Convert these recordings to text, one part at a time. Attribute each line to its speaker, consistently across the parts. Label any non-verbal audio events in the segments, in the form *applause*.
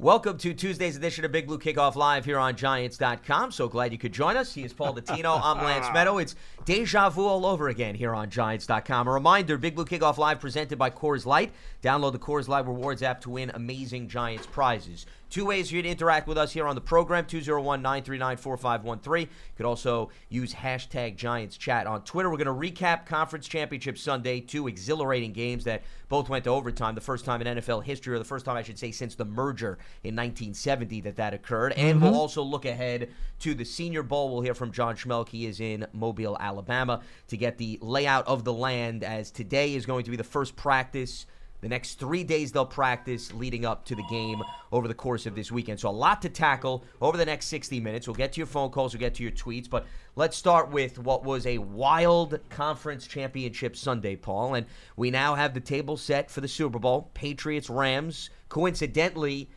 Speaker 1: Welcome to Tuesday's edition of Big Blue Kickoff Live here on Giants.com. So glad you could join us. He is Paul Dottino. *laughs* I'm Lance Medow. It's deja vu all over again here on Giants.com. A reminder Big Blue Kickoff Live presented by Coors Light. Download the Coors Light Rewards app to win amazing Giants prizes. Two ways for you to interact with us here on the program 201 939 4513. You could also use hashtag Giants Chat on Twitter. We're going to recap Conference Championship Sunday, two exhilarating games that both went to overtime. The first time in NFL history, or the first time, I should say, since the merger in 1970 that that occurred. And we'll mm-hmm. also look ahead to the Senior Bowl. We'll hear from John Schmelk. He is in Mobile, Alabama, to get the layout of the land, as today is going to be the first practice. The next three days they'll practice leading up to the game over the course of this weekend. So a lot to tackle over the next 60 minutes. We'll get to your phone calls, we'll get to your tweets, but let's start with what was a wild conference championship Sunday, Paul. And we now have the table set for the Super Bowl. Patriots Rams. Coincidentally,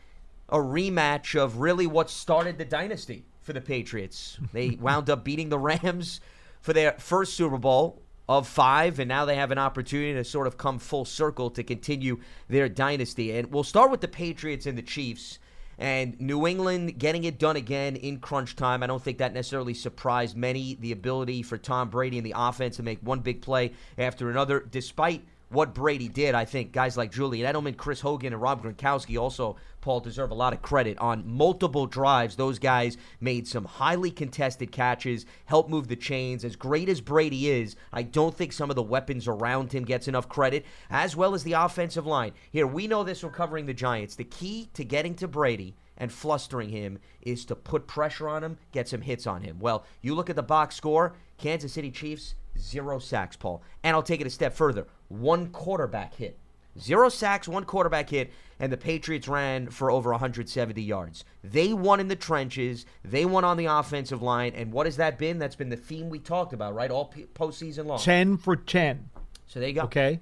Speaker 1: a rematch of really what started the dynasty for the Patriots. They *laughs* wound up beating the Rams for their first Super Bowl of five, and now they have an opportunity to sort of come full circle to continue their dynasty. And we'll start with the Patriots and the Chiefs. And New England getting it done again in crunch time. I don't think that necessarily surprised many. The ability for Tom Brady and the offense to make one big play after another, despite what Brady did, I think guys like Julian Edelman, Chris Hogan, and Rob Gronkowski also, Paul, deserve a lot of credit. On multiple drives, those guys made some highly contested catches, helped move the chains. As great as Brady is, I don't think some of the weapons around him gets enough credit, as well as the offensive line. Here, we know this from covering the Giants. The key to getting to Brady and flustering him is to put pressure on him, get some hits on him. Well, you look at the box score, Kansas City Chiefs, zero sacks, Paul. And I'll take it a step further one quarterback hit. Zero sacks, one quarterback hit, and the Patriots ran for over 170 yards. They won in the trenches. They won on the offensive line. And what has that been? That's been the theme we talked about, right? All p- postseason long.
Speaker 2: 10 for 10.
Speaker 1: So there you go.
Speaker 2: Okay?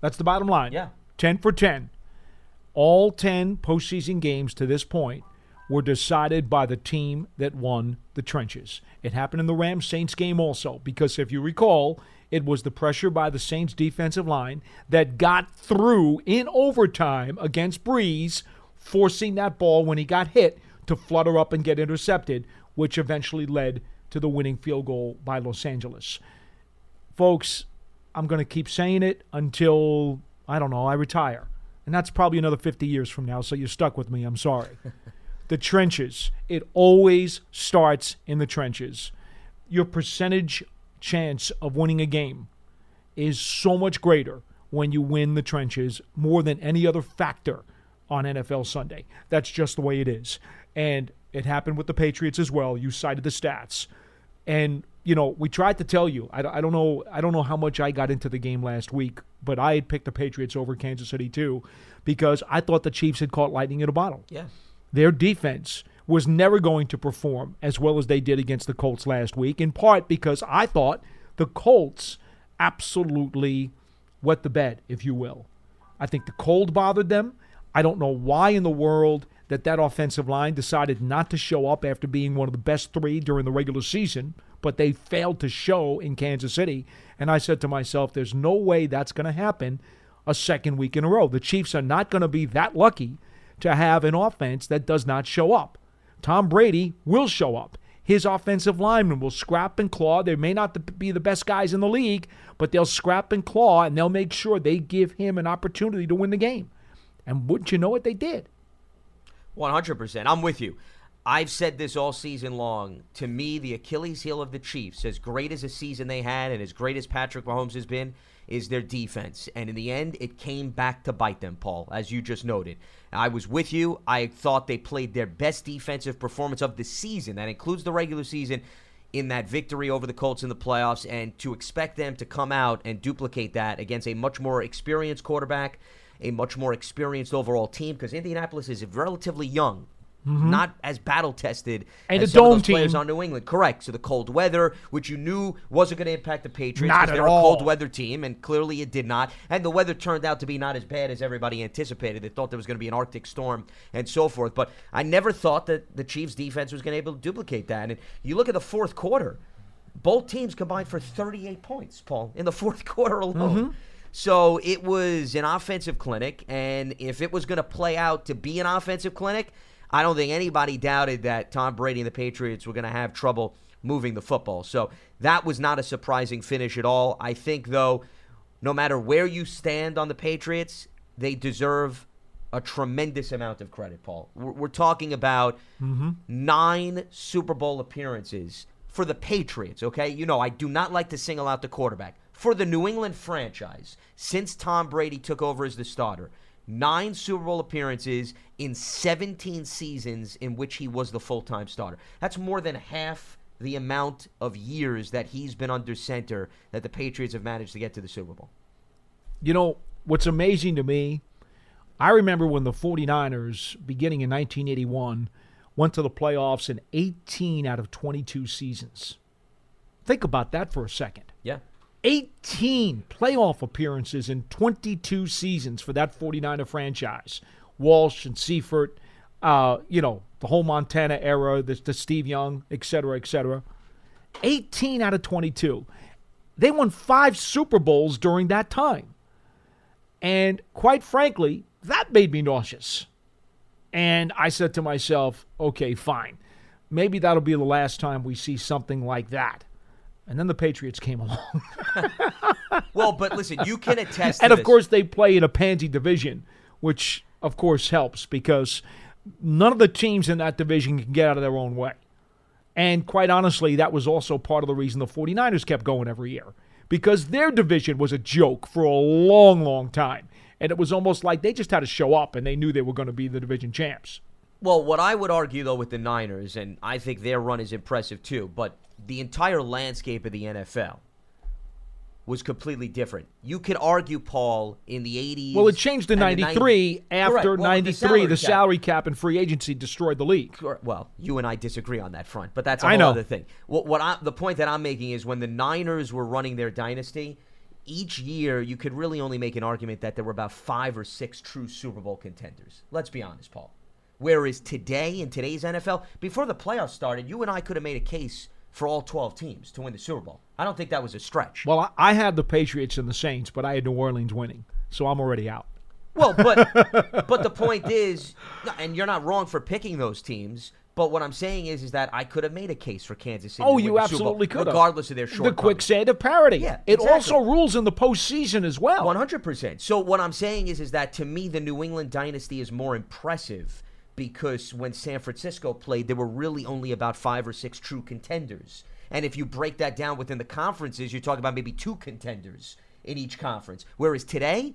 Speaker 2: That's the bottom line.
Speaker 1: Yeah.
Speaker 2: 10 for 10. All 10 postseason games to this point were decided by the team that won the trenches. It happened in the Rams Saints game also, because if you recall, it was the pressure by the Saints defensive line that got through in overtime against Brees, forcing that ball when he got hit to flutter up and get intercepted, which eventually led to the winning field goal by Los Angeles. Folks, I'm going to keep saying it until, I don't know, I retire. And that's probably another 50 years from now, so you're stuck with me. I'm sorry. *laughs* the trenches. It always starts in the trenches. Your percentage chance of winning a game is so much greater when you win the trenches more than any other factor on NFL Sunday. That's just the way it is. And it happened with the Patriots as well. You cited the stats. And you know, we tried to tell you. I, I don't know. I don't know how much I got into the game last week, but I had picked the Patriots over Kansas City too, because I thought the Chiefs had caught lightning in a bottle.
Speaker 1: Yeah.
Speaker 2: Their defense was never going to perform as well as they did against the Colts last week, in part because I thought the Colts absolutely wet the bed, if you will. I think the cold bothered them. I don't know why in the world that that offensive line decided not to show up after being one of the best three during the regular season, but they failed to show in Kansas City. And I said to myself, there's no way that's going to happen a second week in a row. The Chiefs are not going to be that lucky to have an offense that does not show up. Tom Brady will show up. His offensive linemen will scrap and claw. They may not be the best guys in the league, but they'll scrap and claw and they'll make sure they give him an opportunity to win the game. And wouldn't you know it, they did.
Speaker 1: 100%. I'm with you. I've said this all season long. To me, the Achilles heel of the Chiefs, as great as a season they had and as great as Patrick Mahomes has been, is their defense. And in the end, it came back to bite them, Paul, as you just noted. I was with you. I thought they played their best defensive performance of the season. That includes the regular season in that victory over the Colts in the playoffs. And to expect them to come out and duplicate that against a much more experienced quarterback, a much more experienced overall team, because Indianapolis is relatively young. Not as battle tested
Speaker 2: Mm-hmm. And
Speaker 1: as of
Speaker 2: dome
Speaker 1: players on New England. Correct. So the cold weather, which you knew wasn't going to impact the Patriots,
Speaker 2: Not
Speaker 1: because they're a cold weather team, and clearly it did not. And the weather turned out to be not as bad as everybody anticipated. They thought there was going to be an Arctic storm and so forth. But I never thought that the Chiefs' defense was going to be able to duplicate that. And you look at the fourth quarter, both teams combined for 38 points, Paul, in the *laughs* fourth quarter alone. So it was an offensive clinic, and if it was going to play out to be an offensive clinic, I don't think anybody doubted that Tom Brady and the Patriots were going to have trouble moving the football. So that was not a surprising finish at all. I think, though, no matter where you stand on the Patriots, they deserve a tremendous amount of credit, Paul. We're, we're talking about mm-hmm. nine Super Bowl appearances for the Patriots, okay? You know, I do not like to single out the quarterback. For the New England franchise, since Tom Brady took over as the starter, nine Super Bowl appearances in 17 seasons in which he was the full time starter. That's more than half the amount of years that he's been under center that the Patriots have managed to get to the Super Bowl.
Speaker 2: You know, what's amazing to me, I remember when the 49ers, beginning in 1981, went to the playoffs in 18 out of 22 seasons. Think about that for a second.
Speaker 1: Yeah.
Speaker 2: 18 playoff appearances in 22 seasons for that 49er franchise. Walsh and Seifert, uh, you know, the whole Montana era, the, the Steve Young, et cetera, et cetera. 18 out of 22. They won five Super Bowls during that time. And quite frankly, that made me nauseous. And I said to myself, okay, fine. Maybe that'll be the last time we see something like that. And then the Patriots came *laughs* along.
Speaker 1: Well, but listen, you can attest to
Speaker 2: and of
Speaker 1: this.
Speaker 2: course, they play in a pansy division, which of course helps because none of the teams in that division can get out of their own way. And quite honestly, that was also part of the reason the 49ers kept going every year because their division was a joke for a long, long time. And it was almost like they just had to show up and they knew they were going to be the division champs.
Speaker 1: Well, what I would argue though with the Niners, and I think their run is impressive too, but the entire landscape of the NFL was completely different. You could argue, Paul, in the '80s.
Speaker 2: Well, it changed in 93
Speaker 1: 90
Speaker 2: after.
Speaker 1: Well, with
Speaker 2: 93. The
Speaker 1: cap.
Speaker 2: salary cap and free agency destroyed the league.
Speaker 1: Well, you and I disagree on that front, but that's a
Speaker 2: I
Speaker 1: whole
Speaker 2: know.
Speaker 1: other thing. What, what I, the point that I'm making is when the Niners were running their dynasty, each year you could really only make an argument that there were about five or six true Super Bowl contenders. Let's be honest, Paul. Whereas today, in today's NFL, before the playoffs started, you and I could have made a case for all 12 teams to win the Super Bowl. I don't think that was a stretch.
Speaker 2: Well, I, had the Patriots and the Saints, but I had New Orleans winning, so I'm already out.
Speaker 1: Well, but *laughs* but the point is, and you're not wrong for picking those teams. But what I'm saying is, is that I could have made a case for Kansas City.
Speaker 2: Oh, you absolutely could
Speaker 1: regardless of their
Speaker 2: short.
Speaker 1: The
Speaker 2: quicksand of parity.
Speaker 1: Yeah,
Speaker 2: it
Speaker 1: exactly.
Speaker 2: also rules in the postseason as well.
Speaker 1: One hundred percent. So what I'm saying is, is that to me, the New England dynasty is more impressive because when San Francisco played, there were really only about five or six true contenders. And if you break that down within the conferences, you're talking about maybe two contenders in each conference. Whereas today,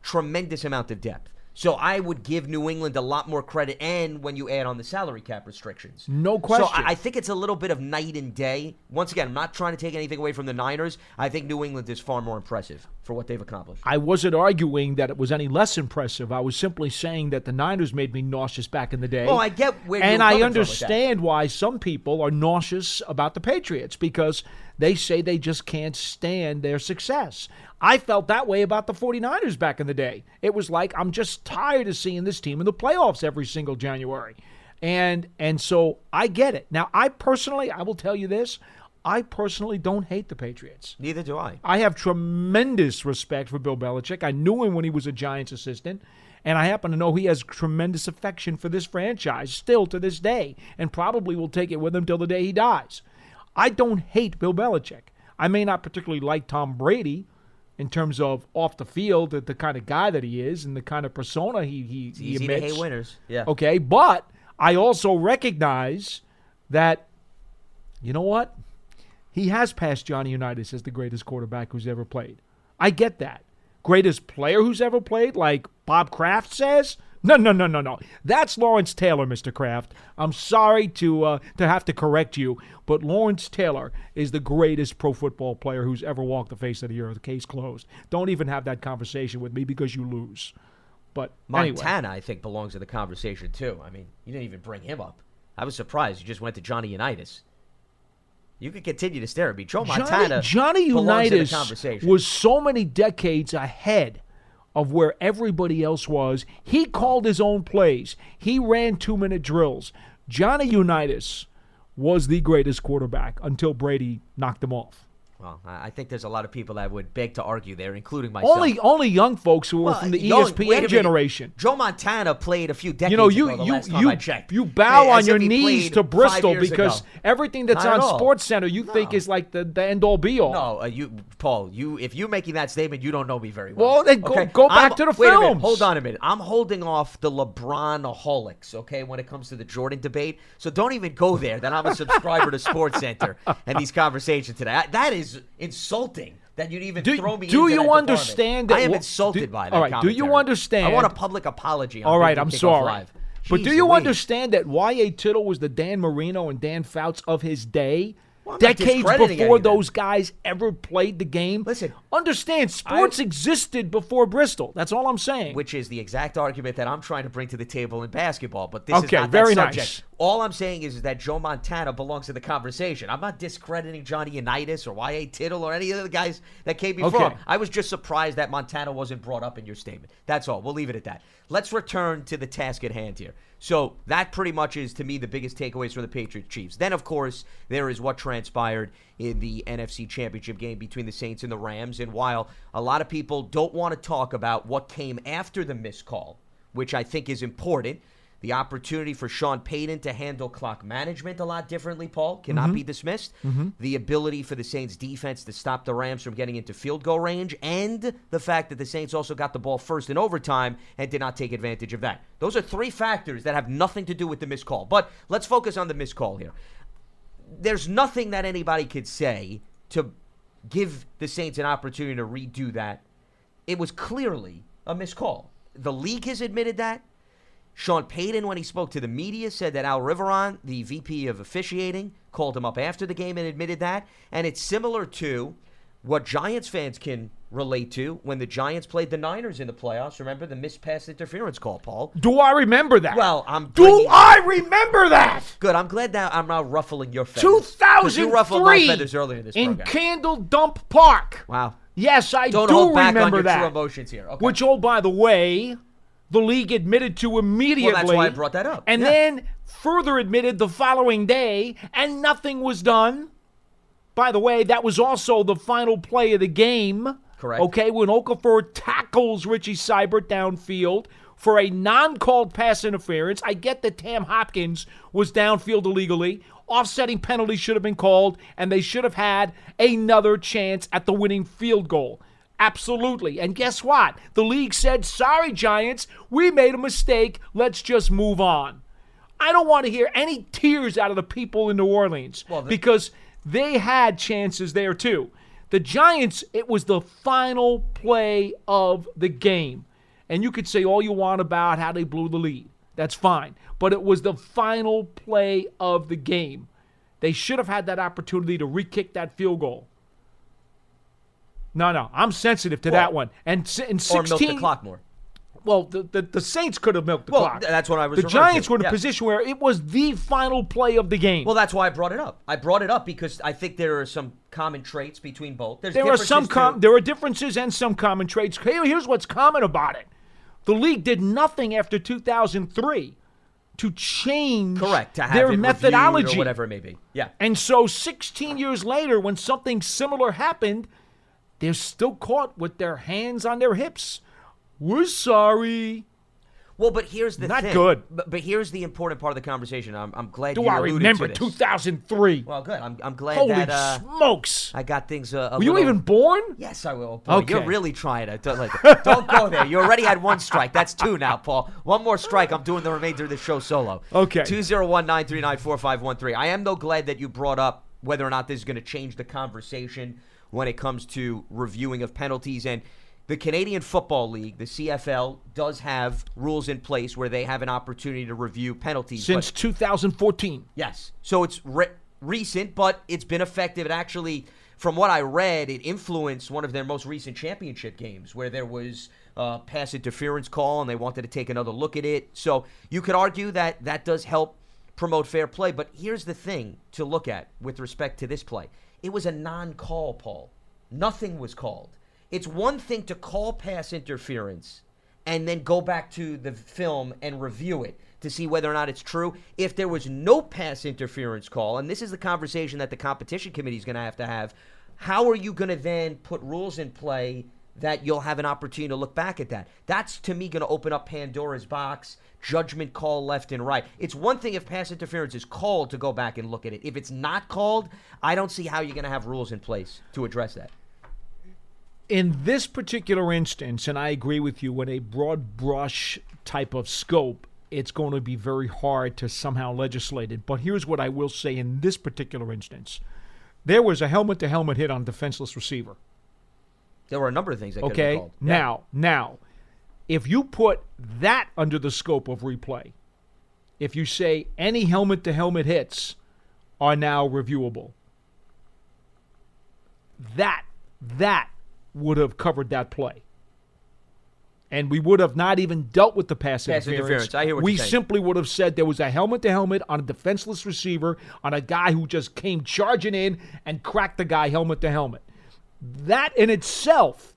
Speaker 1: tremendous amount of depth. So I would give New England a lot more credit, and when you add on the salary cap restrictions,
Speaker 2: No
Speaker 1: So
Speaker 2: question.
Speaker 1: I, I think it's a little bit of night and day. Once again, I'm not trying to take anything away from the Niners. I think New England is far more impressive for what they've accomplished.
Speaker 2: I wasn't arguing that it was any less impressive. I was simply saying that the Niners made me nauseous back in the day.
Speaker 1: Oh, I get where you're
Speaker 2: and I
Speaker 1: coming from with that.
Speaker 2: understand why some people are nauseous about the Patriots because they say they just can't stand their success. I felt that way about the 49ers back in the day. It was like I'm just tired of seeing this team in the playoffs every single January. And and so I get it. Now, I personally, I will tell you this, I personally don't hate the Patriots.
Speaker 1: Neither do I.
Speaker 2: I have tremendous respect for Bill Belichick. I knew him when he was a Giants assistant, and I happen to know he has tremendous affection for this franchise still to this day, and probably will take it with him till the day he dies. I don't hate Bill Belichick. I may not particularly like Tom Brady in terms of off the field, the, the kind of guy that he is, and the kind of persona he he, he
Speaker 1: Easy to hate winners. Yeah.
Speaker 2: Okay, but I also recognize that, you know what? He has passed Johnny Unitas as the greatest quarterback who's ever played. I get that. Greatest player who's ever played, like Bob Kraft says? No, no, no, no, no. That's Lawrence Taylor, Mr. Kraft. I'm sorry to uh, to have to correct you, but Lawrence Taylor is the greatest pro football player who's ever walked the face of the earth. Case closed. Don't even have that conversation with me because you lose. But anyway.
Speaker 1: Montana, I think, belongs in the conversation too. I mean, you didn't even bring him up. I was surprised you just went to Johnny Unitas. You could continue to stare at me. Joe Montana
Speaker 2: Johnny, Johnny
Speaker 1: belongs in the
Speaker 2: Unitas was so many decades ahead of where everybody else was. He called his own plays. He ran two minute drills. Johnny Unitas was the greatest quarterback until Brady knocked him off.
Speaker 1: Well, I think there's a lot of people that would beg to argue there, including myself.
Speaker 2: Only only young folks who were
Speaker 1: Well,
Speaker 2: from the
Speaker 1: young-
Speaker 2: ESPN
Speaker 1: wait a minute.
Speaker 2: generation.
Speaker 1: Joe Montana played a few decades
Speaker 2: You know, you
Speaker 1: ago.
Speaker 2: You you you bow
Speaker 1: Hey,
Speaker 2: on your knees to Bristol because
Speaker 1: ago.
Speaker 2: everything that's
Speaker 1: Not
Speaker 2: on. Sports Center you think is like the, the end all be all.
Speaker 1: No, uh, you, Paul. You, if you're making that statement, you don't know me very well.
Speaker 2: Well, then go- go back
Speaker 1: I'm-
Speaker 2: to the
Speaker 1: wait A minute, hold on a minute. I'm holding off the LeBronaholics, okay, when it comes to the Jordan debate. So don't even go there. That I'm a subscriber to Sports Center and these conversations today. I- that is insulting. That you'd even
Speaker 2: Do-
Speaker 1: throw me.
Speaker 2: do
Speaker 1: into
Speaker 2: you
Speaker 1: that department.
Speaker 2: understand that
Speaker 1: I am insulted
Speaker 2: do-
Speaker 1: by that.
Speaker 2: all right, do you understand-
Speaker 1: I want a public apology. On
Speaker 2: All right, I'm sorry.
Speaker 1: Live.
Speaker 2: But
Speaker 1: Jeez
Speaker 2: do you
Speaker 1: Louise.
Speaker 2: understand that Y.A. Tittle was the Dan Marino and Dan Fouts of his day?
Speaker 1: Well,
Speaker 2: Decades before those guys ever played the game.
Speaker 1: Listen,
Speaker 2: understand sports existed before Bristol. That's all I'm saying.
Speaker 1: which is the exact argument that I'm trying to bring to the table in basketball. But this is not
Speaker 2: very
Speaker 1: that subject.
Speaker 2: nice.
Speaker 1: All I'm saying is that Joe Montana belongs to the conversation. I'm not discrediting Johnny Unitas or Y.A. Tittle or any of the guys that came before.
Speaker 2: Okay.
Speaker 1: I was just surprised that Montana wasn't brought up in your statement. That's all. We'll leave it at that. Let's return to the task at hand here. So that pretty much is to me the biggest takeaways from the Patriots Chiefs. Then of course there is what transpired in the NFC Championship game between the Saints and the Rams. And while a lot of people don't want to talk about what came after the missed call, which I think is important, the opportunity for Sean Payton to handle clock management a lot differently, Paul, cannot mm-hmm. be dismissed. Mm-hmm. The ability for the Saints defense to stop the Rams from getting into field goal range, and the fact that the Saints also got the ball first in overtime and did not take advantage of that. Those are three factors that have nothing to do with the missed call. But let's focus on the missed call here. There's nothing that anybody could say to give the Saints an opportunity to redo that. It was clearly a missed call. The league has admitted that. Sean Payton, when he spoke to the media, said that Al Riveron, the VP of officiating, called him up after the game and admitted that. And it's similar to what Giants fans can relate to when the Giants played the Niners in the playoffs. Remember the missed pass interference call, Paul?
Speaker 2: do I remember that?
Speaker 1: Well, I'm
Speaker 2: do I remember that?
Speaker 1: Good. I'm glad that I'm not ruffling your feathers. 'Cause You ruffled my feathers earlier in this
Speaker 2: in
Speaker 1: program.
Speaker 2: Candlestick Park.
Speaker 1: wow.
Speaker 2: Yes, I
Speaker 1: Don't
Speaker 2: do
Speaker 1: hold back
Speaker 2: remember
Speaker 1: on your
Speaker 2: that.
Speaker 1: true emotions here. Okay.
Speaker 2: Which, oh, by the way, the league admitted to immediately.
Speaker 1: why I brought that up.
Speaker 2: And
Speaker 1: Yeah.
Speaker 2: then further admitted the following day, and nothing was done. By the way, that was also the final play of the game.
Speaker 1: Correct.
Speaker 2: Okay, when Okeafor tackles Richie Seubert downfield for a non-called pass interference. I get that Tam Hopkins was downfield illegally. Offsetting penalty should have been called, and they should have had another chance at the winning field goal. Absolutely. And guess what? The league said, sorry, Giants, we made a mistake. Let's just move on. I don't want to hear any tears out of the people in New Orleans
Speaker 1: Well,
Speaker 2: because they had chances there too. The Giants, it was the final play of the game. And you could say all you want about how they blew the lead. That's fine. But it was the final play of the game. They should have had that opportunity to re kick that field goal. No, no, I'm sensitive to that one. And in
Speaker 1: or
Speaker 2: 16,
Speaker 1: milk the clock more.
Speaker 2: well, the, the, the Saints could have milked the
Speaker 1: Well,
Speaker 2: clock.
Speaker 1: that's what I was
Speaker 2: The
Speaker 1: referring to.
Speaker 2: Giants were in a position where it was the final play of the game.
Speaker 1: Well, that's why I brought it up. I brought it up because I think there are some common traits between both. There's
Speaker 2: there are some com- there are differences and some common traits. Here's what's common about it: the league did nothing after 2003 to change
Speaker 1: correct to have
Speaker 2: their methodology
Speaker 1: or whatever it may be. Yeah.
Speaker 2: And so 16 years later, when something similar happened, they're still caught with their hands on their hips. We're sorry.
Speaker 1: Well, but here's the
Speaker 2: Not
Speaker 1: thing.
Speaker 2: good.
Speaker 1: But, but here's the important part of the conversation. I'm, I'm glad
Speaker 2: Do
Speaker 1: you
Speaker 2: I remember
Speaker 1: to this.
Speaker 2: 2003?
Speaker 1: Well, good. I'm, I'm glad
Speaker 2: Holy
Speaker 1: that uh,
Speaker 2: smokes!
Speaker 1: I got things. Uh,
Speaker 2: Were you even born?
Speaker 1: Yes, I will. Boy, You're really trying to. Don't, like, *laughs* don't go there. You already had one strike. That's two now, Paul. One more strike. I'm doing the remainder of the show solo.
Speaker 2: Okay.
Speaker 1: 201 939 4513. I am, though, glad that you brought up whether or not this is going to change the conversation when it comes to reviewing of penalties. And the Canadian Football League, the CFL, does have rules in place where they have an opportunity to review penalties. but-
Speaker 2: Since 2014.
Speaker 1: Yes. So it's re- recent, but it's been effective. It actually, from what I read, it influenced one of their most recent championship games where there was a pass interference call and they wanted to take another look at it. So you could argue that that does help promote fair play. But here's the thing to look at with respect to this play it was a non call, Paul. Nothing was called. It's one thing to call pass interference and then go back to the film and review it to see whether or not it's true. If there was no pass interference call, and this is the conversation that the competition committee is going to have to have, how are you going to then put rules in play that you'll have an opportunity to look back at that? That's to me going to open up Pandora's box, judgment call left and right. It's one thing if pass interference is called to go back and look at it. If it's not called, I don't see how you're going to have rules in place to address that.
Speaker 2: in this particular instance, and I agree with you, in a broad brush type of scope, it's going to be very hard to somehow legislate it. But here's what I will say in this particular instance there was a helmet to helmet hit on defenseless receiver.
Speaker 1: There were a number of things that
Speaker 2: Okay?
Speaker 1: been called. Yeah.
Speaker 2: Now, now, if you put that under the scope of replay, if you say any helmet to helmet hits are now reviewable, that that would have covered that play. And we would have not even dealt with the pass,
Speaker 1: Pass interference. I hear what
Speaker 2: we
Speaker 1: you're saying.
Speaker 2: simply would have said there was a helmet to helmet on a defenseless receiver on a guy who just came charging in and cracked the guy helmet to helmet. That in itself,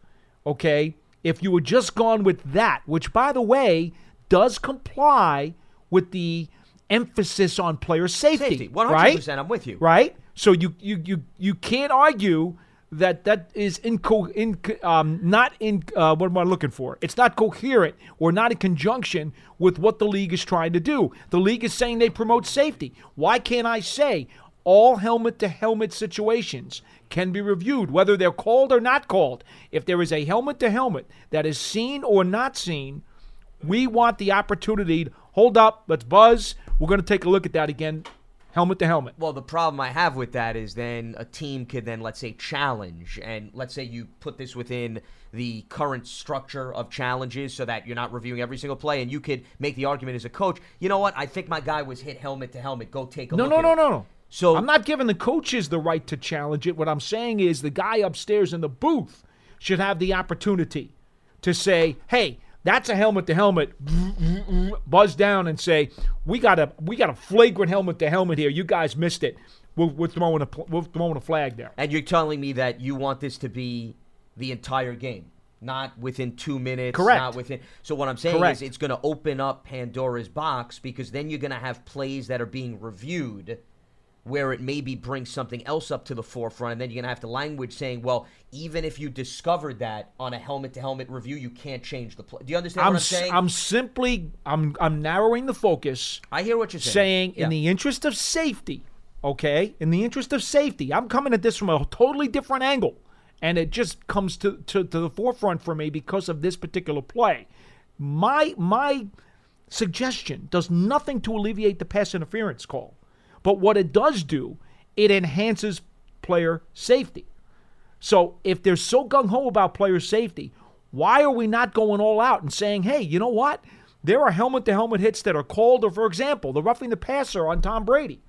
Speaker 2: okay, if you had just gone with that, which by the way does comply with the emphasis on player safety,
Speaker 1: Safety. 100%.
Speaker 2: right?
Speaker 1: I'm with you.
Speaker 2: Right? So you you you you can't argue that that is inco- in, um, not in uh, what am I looking for? It's not coherent or not in conjunction with what the league is trying to do. The league is saying they promote safety. Why can't I say all helmet to helmet situations can be reviewed, whether they're called or not called? If there is a helmet to helmet that is seen or not seen, we want the opportunity. To, hold up, let's buzz. We're going to take a look at that again, helmet to helmet.
Speaker 1: Well, the problem I have with that is then a team could then, let's say, challenge. And let's say you put this within the current structure of challenges so that you're not reviewing every single play. And you could make the argument as a coach, you know what? I think my guy was hit helmet to helmet. Go take a
Speaker 2: No,
Speaker 1: look
Speaker 2: no, no,
Speaker 1: it.
Speaker 2: no, no.
Speaker 1: So
Speaker 2: I'm not giving the coaches the right to challenge it. What I'm saying is the guy upstairs in the booth should have the opportunity to say, "Hey, that's a helmet to helmet." Buzz down and say, "We got a we got a flagrant helmet to helmet here. You guys missed it. We're, we're throwing a we're throwing a flag there."
Speaker 1: And you're telling me that you want this to be the entire game, not within two minutes.
Speaker 2: Correct.
Speaker 1: Not within. So what I'm saying
Speaker 2: Correct.
Speaker 1: is, it's going to open up Pandora's box because then you're going to have plays that are being reviewed, where it maybe brings something else up to the forefront, and then you're going to have the language saying, "Well, even if you discovered that on a helmet-to-helmet review, you can't change the play." Do you understand
Speaker 2: I'm
Speaker 1: what I'm saying?
Speaker 2: I'm simply I'm I'm narrowing the focus
Speaker 1: I hear what you're saying.
Speaker 2: saying
Speaker 1: Yeah.
Speaker 2: in the interest of safety, okay? In the interest of safety, I'm coming at this from a totally different angle. And it just comes to, to, to the forefront for me because of this particular play. My my suggestion does nothing to alleviate the pass interference call. But what it does do, it enhances player safety. So if they're so gung ho about player safety, why are we not going all out and saying, hey, you know what? There are helmet to helmet hits that are called, or for example, the roughing the passer on Tom Brady,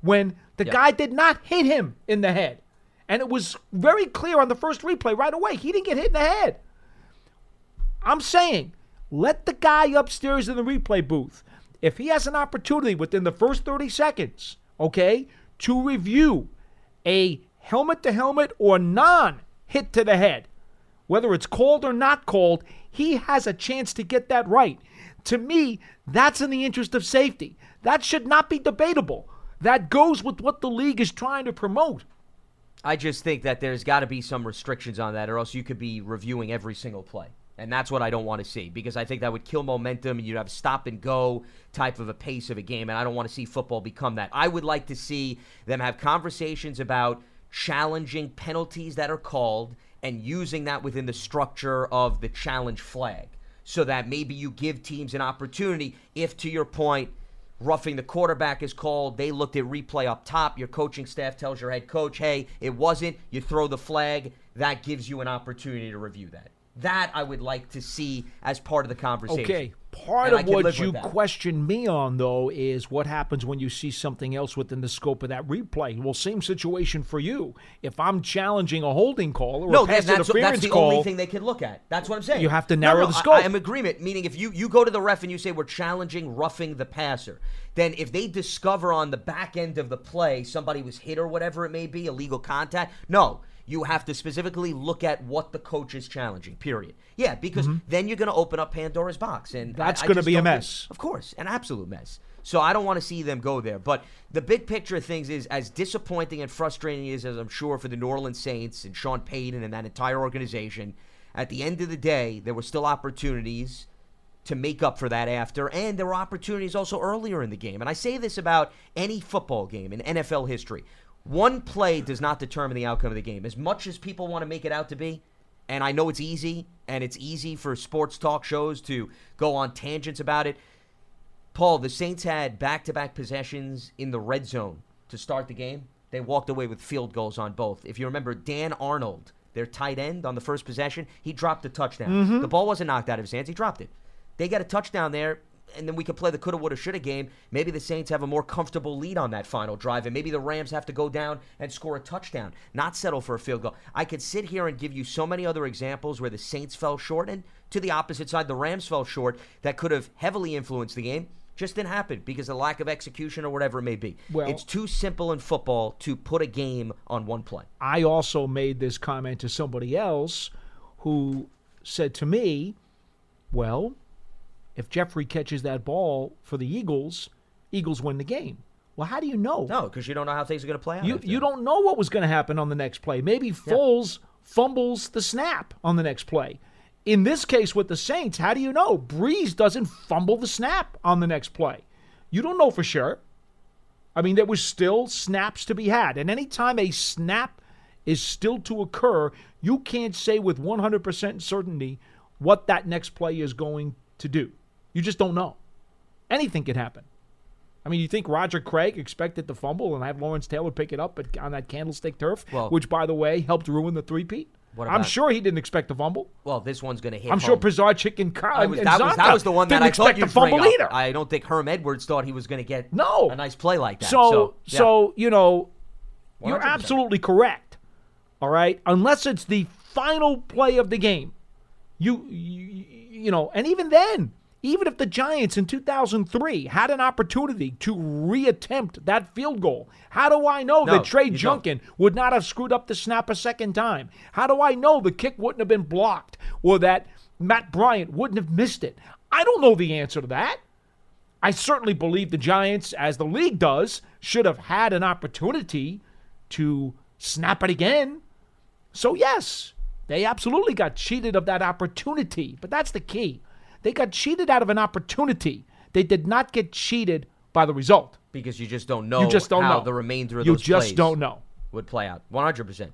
Speaker 2: when the
Speaker 1: Yeah.
Speaker 2: guy did not hit him in the head. And it was very clear on the first replay right away. He didn't get hit in the head. I'm saying, let the guy upstairs in the replay booth, if he has an opportunity within the first 30 seconds, okay, to review a helmet to helmet or non hit to the head, whether it's called or not called, he has a chance to get that right. To me, that's in the interest of safety. That should not be debatable. That goes with what the league is trying to promote.
Speaker 1: I just think that there's got to be some restrictions on that, or else you could be reviewing every single play. And that's what I don't want to see because I think that would kill momentum and you'd have a stop and go type of a pace of a game. And I don't want to see football become that. I would like to see them have conversations about challenging penalties that are called and using that within the structure of the challenge flag so that maybe you give teams an opportunity if, to your point, roughing the quarterback is called. They looked at replay up top. Your coaching staff tells your head coach, hey, it wasn't. You throw the flag. That gives you an opportunity to review that. That I would like to see as part of the conversation.
Speaker 2: Okay. Part
Speaker 1: And
Speaker 2: of what you question me on, though, is what happens when you see something else within the scope of that replay. Well, same situation for you. If I'm challenging a holding call or
Speaker 1: No,
Speaker 2: a pass
Speaker 1: that's, that's the
Speaker 2: call,
Speaker 1: only thing they can look at. That's what I'm saying.
Speaker 2: You have to narrow
Speaker 1: no,
Speaker 2: the
Speaker 1: I-
Speaker 2: scope.
Speaker 1: I, am agreement. Meaning, if you you go to the ref and you say we're challenging roughing the passer, then if they discover on the back end of the play somebody was hit or whatever it may be, illegal contact, no. You have to specifically look at what the coach is challenging. Period. Yeah, because then you're going to open up Pandora's box, and
Speaker 2: Mm-hmm. That's gonna be a
Speaker 1: don't think-
Speaker 2: mess.
Speaker 1: of course, an absolute mess. So I don't want to see them go there. But the big picture of things is as disappointing and frustrating as I'm sure for the New Orleans Saints and Sean Payton and that entire organization. At the end of the day, there were still opportunities to make up for that after, and there were opportunities also earlier in the game. And I say this about any football game in NFL history. One play does not determine the outcome of the game. As much as people want to make it out to be, and I know it's easy, and it's easy for sports talk shows to go on tangents about it. Paul, the Saints had back to back possessions in the red zone to start the game. They walked away with field goals on both. If you remember, Dan Arnold, their tight end on the first possession, he dropped a touchdown. Mm-hmm. The ball wasn't knocked out of his hands, he dropped it. They got a touchdown there, and then we could play the coulda, woulda, shoulda game. Maybe the Saints have a more comfortable lead on that final drive, and maybe the Rams have to go down and score a touchdown, not settle for a field goal. I could sit here and give you so many other examples where the Saints fell short, and to the opposite side, the Rams fell short that could have heavily influenced the game. Just didn't happen because of lack of execution or whatever it may be.
Speaker 2: Well-
Speaker 1: it's too simple in football to put a game on one play.
Speaker 2: I also made this comment to somebody else who said to me, Well, if Jeffery catches that ball for the Eagles, Eagles win the game. Well, how do you know?
Speaker 1: No, because you don't know how things are going to play out.
Speaker 2: You you don't know what was going to happen on the next play. Maybe Foles fumbles the snap on the next play. In this case with the Saints, how do you know? Brees doesn't fumble the snap on the next play. You don't know for sure. I mean, there was still snaps to be had. And anytime a snap is still to occur, you can't say with 100% certainty what that next play is going to do. You just don't know. Anything could happen. I mean, you think Roger Craig expected to fumble and have Lawrence Taylor pick it up at, on that candlestick turf,
Speaker 1: Well-
Speaker 2: which, by the way, helped ruin the three-peat?
Speaker 1: What
Speaker 2: I'm sure he didn't expect to fumble.
Speaker 1: Well, this one's going to hit.
Speaker 2: I'm sure
Speaker 1: home.
Speaker 2: Pisarcik and Kyle
Speaker 1: I was, that, was, that was the one that
Speaker 2: didn't
Speaker 1: I
Speaker 2: expect
Speaker 1: thought
Speaker 2: to fumble either.
Speaker 1: I don't think Herm Edwards thought he was going to get
Speaker 2: No.
Speaker 1: a nice play like that.
Speaker 2: So,
Speaker 1: So, yeah.
Speaker 2: so you know, you're absolutely correct. All right, unless it's the final play of the game, you, you, you know, and even then, even if the Giants in 2003 had an opportunity to reattempt that field goal, how do I know
Speaker 1: No,
Speaker 2: that Trey
Speaker 1: you don't.
Speaker 2: Junkin would not have screwed up the snap a second time? How do I know the kick wouldn't have been blocked or that Matt Bryant wouldn't have missed it? I don't know the answer to that. I certainly believe the Giants, as the league does, should have had an opportunity to snap it again. So, yes, they absolutely got cheated of that opportunity. But that's the key. They got cheated out of an opportunity. They did not get cheated by the result.
Speaker 1: because you just don't know
Speaker 2: You just don't
Speaker 1: how
Speaker 2: know.
Speaker 1: the remainder of
Speaker 2: You
Speaker 1: those
Speaker 2: just
Speaker 1: plays
Speaker 2: don't know.
Speaker 1: would play out. 100%.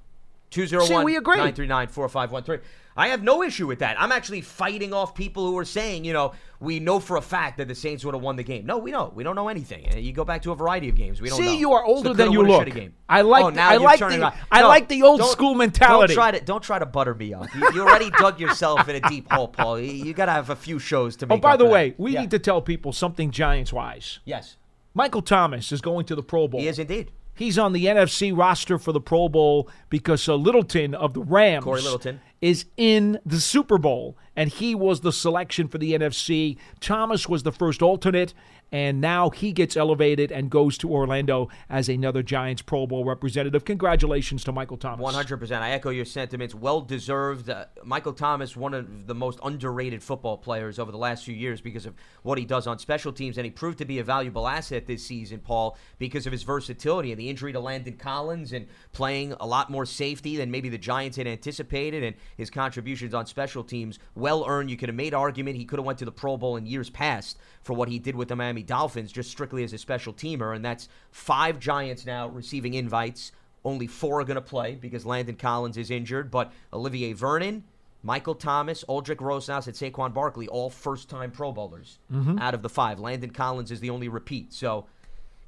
Speaker 1: 201
Speaker 2: See, we agree.
Speaker 1: 939 4513. I have no issue with that. I'm actually fighting off people who are saying, you know, we know for a fact that the Saints would have won the game. No, we don't. We don't know anything. You go back to a variety of games. We don't know.
Speaker 2: See, you are older
Speaker 1: the
Speaker 2: than you look.
Speaker 1: Game.
Speaker 2: I like
Speaker 1: Oh,
Speaker 2: the- I like the-. I
Speaker 1: No,
Speaker 2: like the old school mentality.
Speaker 1: Don't try to don't try to butter me up. You, you already dug yourself in a deep hole, Paul. You, you got to have a few shows to oh, make.
Speaker 2: Oh, by the
Speaker 1: for that.
Speaker 2: way, we
Speaker 1: Yeah.
Speaker 2: need to tell people something Giants wise.
Speaker 1: Yes,
Speaker 2: Michael Thomas is going to the Pro Bowl.
Speaker 1: he is indeed.
Speaker 2: He's on the NFC roster for the Pro Bowl because uh, Littleton of the Rams
Speaker 1: Cory Littleton.
Speaker 2: is in the Super Bowl, and he was the selection for the NFC. Thomas was the first alternate, and now he gets elevated and goes to Orlando as another Giants Pro Bowl representative. Congratulations to Michael Thomas.
Speaker 1: One hundred percent. I echo your sentiments. Well deserved. Uh, Michael Thomas, one of the most underrated football players over the last few years because of what he does on special teams, and he proved to be a valuable asset this season, Paul, because of his versatility and the injury to Landon Collins and playing a lot more safety than maybe the Giants had anticipated, and his contributions on special teams well earned. You could have made argument he could have went to the Pro Bowl in years past for what he did with the Miami Dolphins, just strictly as a special teamer, and that's five Giants now receiving invites. Only four are going to play because Landon Collins is injured, but Olivier Vernon, Michael Thomas, Aldrich Rosas, and Saquon Barkley, all first time Pro Bowlers mm-hmm. out of the five. Landon Collins is the only repeat. So,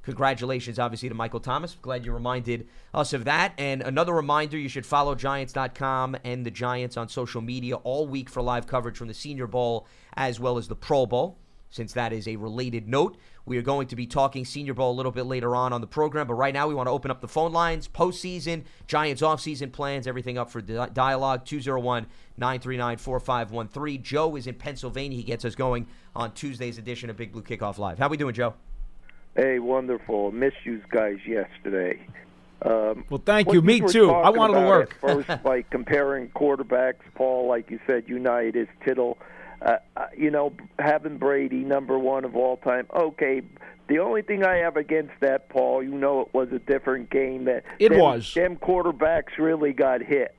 Speaker 1: congratulations, obviously, to Michael Thomas. Glad you reminded us of that. And another reminder you should follow Giants.com and the Giants on social media all week for live coverage from the Senior Bowl as well as the Pro Bowl since that is a related note. We are going to be talking Senior Bowl a little bit later on on the program, but right now we want to open up the phone lines, postseason, Giants offseason plans, everything up for di- dialogue. 201 939 4513. Joe is in Pennsylvania. He gets us going on Tuesday's edition of Big Blue Kickoff Live. How are we doing, Joe?
Speaker 3: Hey, wonderful. Missed you guys yesterday. Um,
Speaker 2: Well, thank you. Me too. I wanted to work.
Speaker 3: first, *laughs* like comparing quarterbacks, Paul, like you said, United, Tittle. Uh, uh, you know, having Brady number one of all time. Okay, The only thing I have against that, Paul, you know, it was a different game. That
Speaker 2: It
Speaker 3: them,
Speaker 2: was.
Speaker 3: Them quarterbacks really got hit,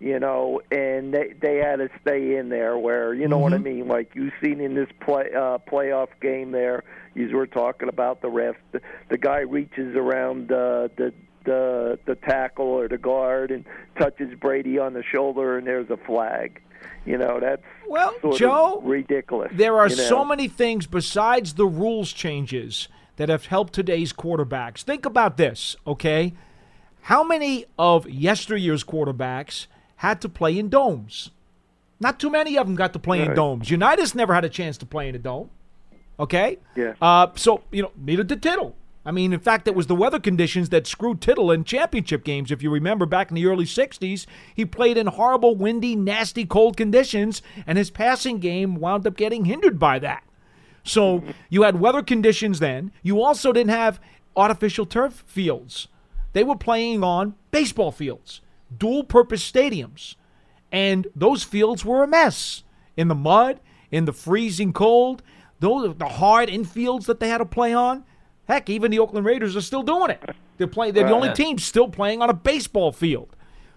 Speaker 3: you know, and they they had to stay in there. Where you know what I mean? Like you've seen in this play uh, playoff game there, you were talking about the ref. The, the guy reaches around uh, the the the tackle or the guard and touches Brady on the shoulder, and there's a flag. You know that's
Speaker 2: Well, Joe,
Speaker 3: ridiculous.
Speaker 2: There are
Speaker 3: you know?
Speaker 2: so many things besides the rules changes that have helped today's quarterbacks. Think about this, okay? How many of yesteryear's quarterbacks had to play in domes? Not too many of them got to play in domes. Unitas never had a chance to play in a dome. Okay?
Speaker 3: Yeah.
Speaker 2: Uh, so, you know, neither did Tittle. I mean, in fact, it was the weather conditions that screwed Tittle in championship games. If you remember back in the early 60s, he played in horrible, windy, nasty, cold conditions, and his passing game wound up getting hindered by that. So you had weather conditions then. You also didn't have artificial turf fields. They were playing on baseball fields, dual purpose stadiums. And those fields were a mess in the mud, in the freezing cold, those the hard infields that they had to play on. Heck, even the Oakland Raiders are still doing it. They're playing. They're the only team still playing on a baseball field.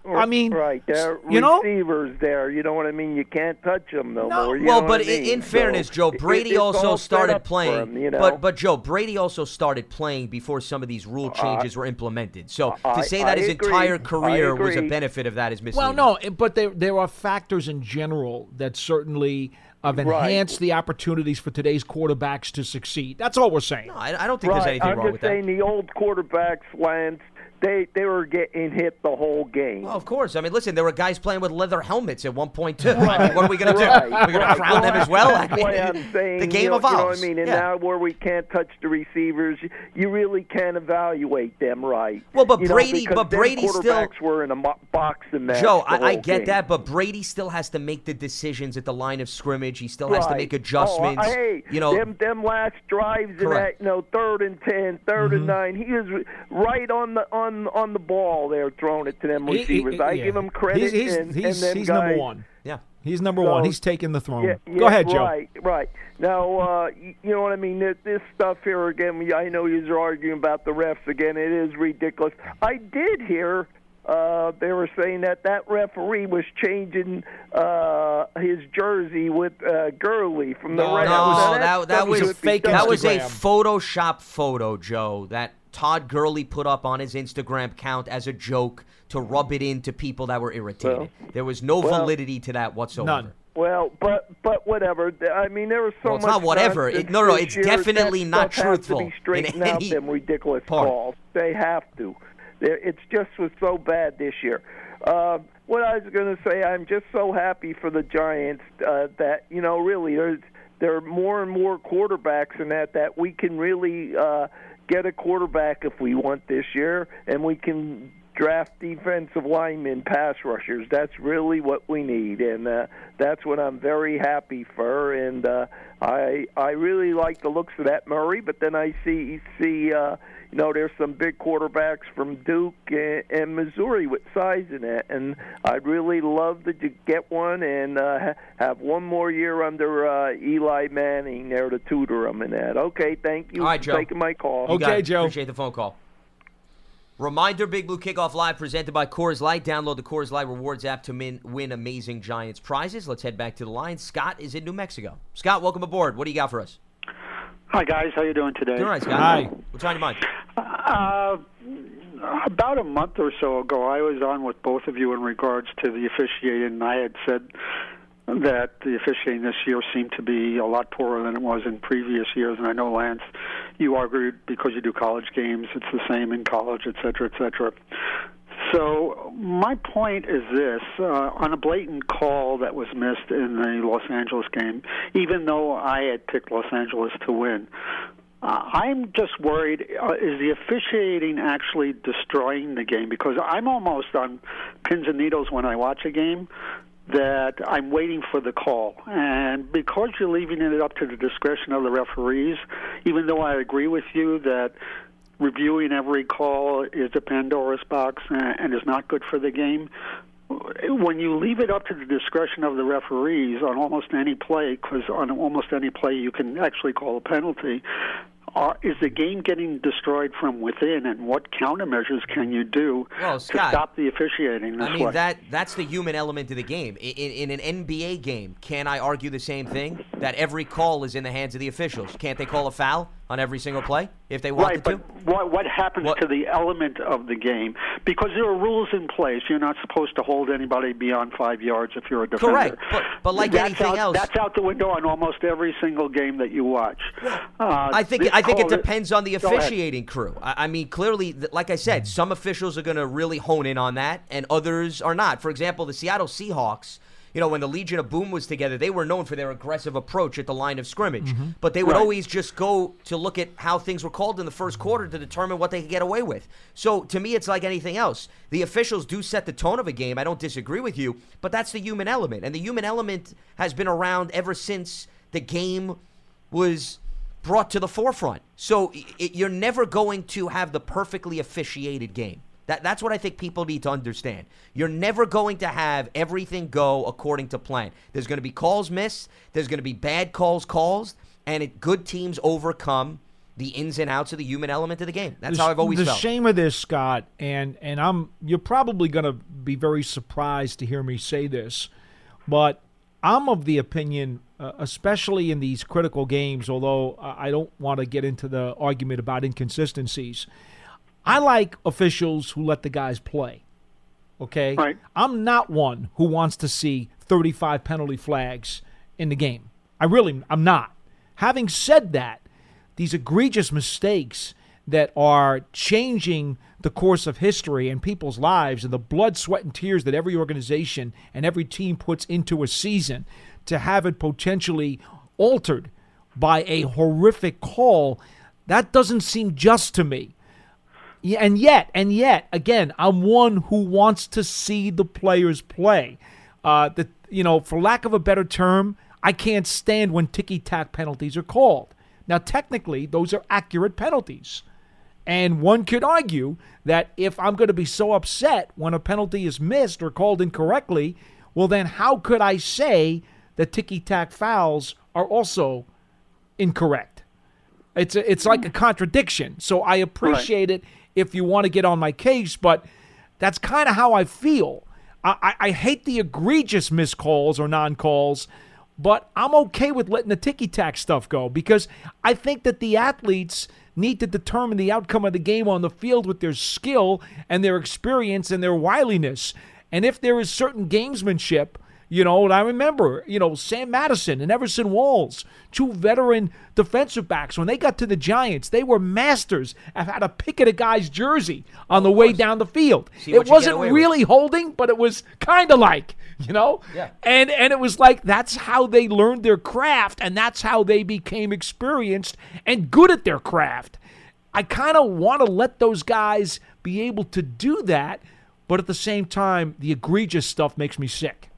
Speaker 2: I mean,
Speaker 3: right there,
Speaker 2: you know,
Speaker 3: receivers there. You know what I mean? You can't touch them no,
Speaker 2: No.
Speaker 3: more. You
Speaker 1: well,
Speaker 3: know
Speaker 1: but
Speaker 3: I
Speaker 1: in,
Speaker 3: mean?
Speaker 1: in fairness,
Speaker 3: So
Speaker 1: Joe, Brady
Speaker 3: it's
Speaker 1: also started
Speaker 3: playing. for
Speaker 1: playing.
Speaker 3: 'em, you know?
Speaker 1: But but Joe, Brady also started playing before some of these rule uh, changes were implemented. So to
Speaker 3: I-
Speaker 1: say that
Speaker 3: I
Speaker 1: his
Speaker 3: agree.
Speaker 1: entire career was a benefit of that is misleading.
Speaker 2: Well, no, but there there are factors in general that certainly have
Speaker 3: Right.
Speaker 2: enhanced the opportunities for today's quarterbacks to succeed. That's all we're saying.
Speaker 1: No, I, I don't think there's anything
Speaker 3: I'm
Speaker 1: wrong
Speaker 3: just
Speaker 1: with that.
Speaker 3: I'm saying the old quarterbacks, Lance, they they were getting hit the whole game.
Speaker 1: Well, of course. I mean, listen, there were guys playing with leather helmets at one point too. I mean, what are we going to do? We're going to
Speaker 3: right.
Speaker 1: crown them as well. I mean,
Speaker 3: I'm saying
Speaker 1: the game
Speaker 3: you know,
Speaker 1: evolves.
Speaker 3: You know what I mean? And
Speaker 1: Yeah.
Speaker 3: now where we can't touch the receivers, you really can't evaluate them right.
Speaker 1: Well, but
Speaker 3: You
Speaker 1: Brady-
Speaker 3: because
Speaker 1: but Brady still-
Speaker 3: were in a mo- boxing match.
Speaker 1: Joe,
Speaker 3: the
Speaker 1: I, I get
Speaker 3: game.
Speaker 1: that, but Brady still has to make the decisions at the line of scrimmage. He still has to make adjustments.
Speaker 3: Oh, hey,
Speaker 1: you know,
Speaker 3: them them last drives in that, you know, third and ten, third
Speaker 2: Mm-hmm.
Speaker 3: and nine. He was right on the on on the ball there, throwing it to them
Speaker 2: He- he-
Speaker 3: receivers. I
Speaker 2: yeah.
Speaker 3: give him credit.
Speaker 2: He's, he's,
Speaker 3: and,
Speaker 2: he's,
Speaker 3: and them
Speaker 2: he's
Speaker 3: guys,
Speaker 2: number one.
Speaker 1: yeah.
Speaker 2: He's number
Speaker 3: So-
Speaker 2: one. He's taking the throne.
Speaker 3: Yeah,
Speaker 2: Go ahead, Joe.
Speaker 3: Right, right. Now, uh, you know what I mean. This, this stuff here again. I know you're arguing about the refs again. It is ridiculous. I did hear uh, they were saying that that referee was changing uh, his jersey with uh, Gurley from the
Speaker 2: No,
Speaker 3: Rams.
Speaker 2: that
Speaker 1: No,
Speaker 2: was-
Speaker 3: Now,
Speaker 1: that, that
Speaker 3: stuff
Speaker 1: was
Speaker 3: should be
Speaker 2: fake.
Speaker 1: That was a
Speaker 2: Instagram.
Speaker 1: Photoshop photo, Joe. That Todd Gurley put up on his Instagram account as a joke to rub it into people that were irritated.
Speaker 3: Well-
Speaker 1: there was no
Speaker 3: well-
Speaker 1: validity to that whatsoever.
Speaker 2: None.
Speaker 3: Well, but but whatever. I mean, there was so
Speaker 1: Well, it's
Speaker 3: much.
Speaker 1: not whatever. It- no, no, it's definitely
Speaker 3: that
Speaker 1: not
Speaker 3: stuff has
Speaker 1: truthful
Speaker 3: To
Speaker 1: in
Speaker 3: be straightened out
Speaker 1: any
Speaker 3: them ridiculous
Speaker 1: part.
Speaker 3: calls. They have to. They're, just was so bad this year. Uh, what I was going to say, I'm just so happy for the Giants uh, that you know really there's there are more and more quarterbacks in that that we can really uh, get a quarterback if we want this year, and we can draft defensive linemen, pass rushers. That's really what we need, and uh, that's what I'm very happy for. And uh, I I really like the looks of that Murray, but then I see see uh, you know there's some big quarterbacks from Duke and, and Missouri with size in it, and I'd really love to j- get one and uh, have one more year under uh, Eli Manning there to tutor him in that. Okay, thank you
Speaker 1: All right,
Speaker 3: for
Speaker 1: Joe.
Speaker 3: taking my call.
Speaker 1: You
Speaker 2: Okay. Joe.
Speaker 1: Appreciate the phone call. Reminder: Big Blue Kickoff Live presented by Coors Light. Download the Coors Light Rewards app to min- win amazing Giants prizes. Let's head back to the line. Scott is in New Mexico. Scott, welcome aboard. What do you got for us?
Speaker 4: Hi guys, how you doing today?
Speaker 1: Doing all right, Scott.
Speaker 2: Hi.
Speaker 1: What's on your mind?
Speaker 4: Uh, about a month or so ago, I was on with both of you in regards to the officiating, and I had said that the officiating this year seemed to be a lot poorer than it was in previous years. And I know Lance, you argued because you do college games, it's the same in college, et cetera, et cetera. So my point is this: uh, on a blatant call that was missed in the Los Angeles game, even though I had picked Los Angeles to win, uh, I'm just worried: uh, is the officiating actually destroying the game? Because I'm almost on pins and needles when I watch a game that I'm waiting for the call. And because you're leaving it up to the discretion of the referees, even though I agree with you that reviewing every call is a Pandora's box and, and is not good for the game, when you leave it up to the discretion of the referees on almost any play, because on almost any play you can actually call a penalty, are, is the game getting destroyed from within, and what countermeasures can you do
Speaker 1: Well,
Speaker 4: to stop the officiating this
Speaker 1: I mean
Speaker 4: way?
Speaker 1: that that's the human element of the game. In, in an NBA game, can I argue the same thing? That every call is in the hands of the officials. Can't they call a foul on every single play if they wanted
Speaker 4: Right, but
Speaker 1: to?
Speaker 4: what what happens
Speaker 1: What-
Speaker 4: to the element of the game? Because there are rules in place. You're not supposed to hold anybody beyond five yards if you're a defender.
Speaker 1: Correct, but- but like
Speaker 4: that's
Speaker 1: anything
Speaker 4: out,
Speaker 1: else-
Speaker 4: that's out the window on almost every single game that you watch. Uh,
Speaker 1: I think I think it depends on the officiating crew. I, I mean, clearly, like I said, some officials are going to really hone in on that, and others are not. For example, the Seattle Seahawks. You know, when the Legion of Boom was together, they were known for their aggressive approach at the line of scrimmage. Mm-hmm. But they would
Speaker 4: Right.
Speaker 1: always just go to look at how things were called in the first quarter to determine what they could get away with. So to me, it's like anything else. The officials do set the tone of a game. I don't disagree with you, but that's the human element. And the human element has been around ever since the game was brought to the forefront. So it, you're never going to have the perfectly officiated game. That, that's what I think people need to understand. You're never going to have everything go according to plan. There's going to be calls missed. There's going to be bad calls calls, and it, good teams overcome the ins and outs of the human element of the game. That's
Speaker 2: the,
Speaker 1: how I've always
Speaker 2: the
Speaker 1: felt.
Speaker 2: shame of this, Scott, and and I'm you're probably going to be very surprised to hear me say this, but I'm of the opinion, uh, especially in these critical games. Although I I don't want to get into the argument about inconsistencies, I like officials who let the guys play. Okay,
Speaker 4: Right.
Speaker 2: I'm not one who wants to see 35 penalty flags in the game. I really, I'm not. Having said that, these egregious mistakes that are changing the course of history and people's lives and the blood, sweat, and tears that every organization and every team puts into a season to have it potentially altered by a horrific call, that doesn't seem just to me. And yet, and yet, again, I'm one who wants to see the players play. Uh, the, you know, for lack of a better term, I can't stand when ticky tack penalties are called. Now, technically, those are accurate penalties. And one could argue that if I'm going to be so upset when a penalty is missed or called incorrectly, well, then how could I say that ticky tack fouls are also incorrect? It's a, it's like a contradiction. So I appreciate it if you want to get on my case, but that's kind of how I feel. I, I, I hate the egregious miscalls or non calls, but I'm okay with letting the ticky tack stuff go because I think that the athletes need to determine the outcome of the game on the field with their skill and their experience and their wiliness. And if there is certain gamesmanship, you know, and I remember, you know, Sam Madison and Everson Walls, two veteran defensive backs, when they got to the Giants, they were masters of how to pick at a guy's jersey on the way down the field. It wasn't
Speaker 1: away with.
Speaker 2: really holding, but it was kind of like, you know?
Speaker 1: Yeah.
Speaker 2: And and it was like that's how they learned their craft and that's how they became experienced and good at their craft. I kind of want to let those guys be able to do that, but at the same time, the egregious stuff makes me sick.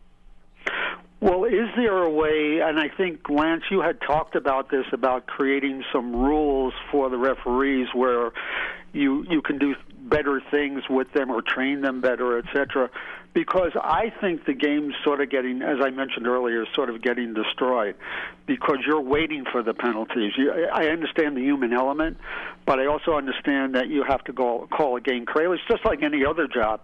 Speaker 4: Well, is there a way, and I think, Lance, you had talked about this, about creating some rules for the referees where you, you can do better things with them or train them better, et cetera. Because I think the game's sort of getting, as I mentioned earlier, sort of getting destroyed because you're waiting for the penalties. You, I understand the human element, but I also understand that you have to go call a game correctly. It's just like any other job.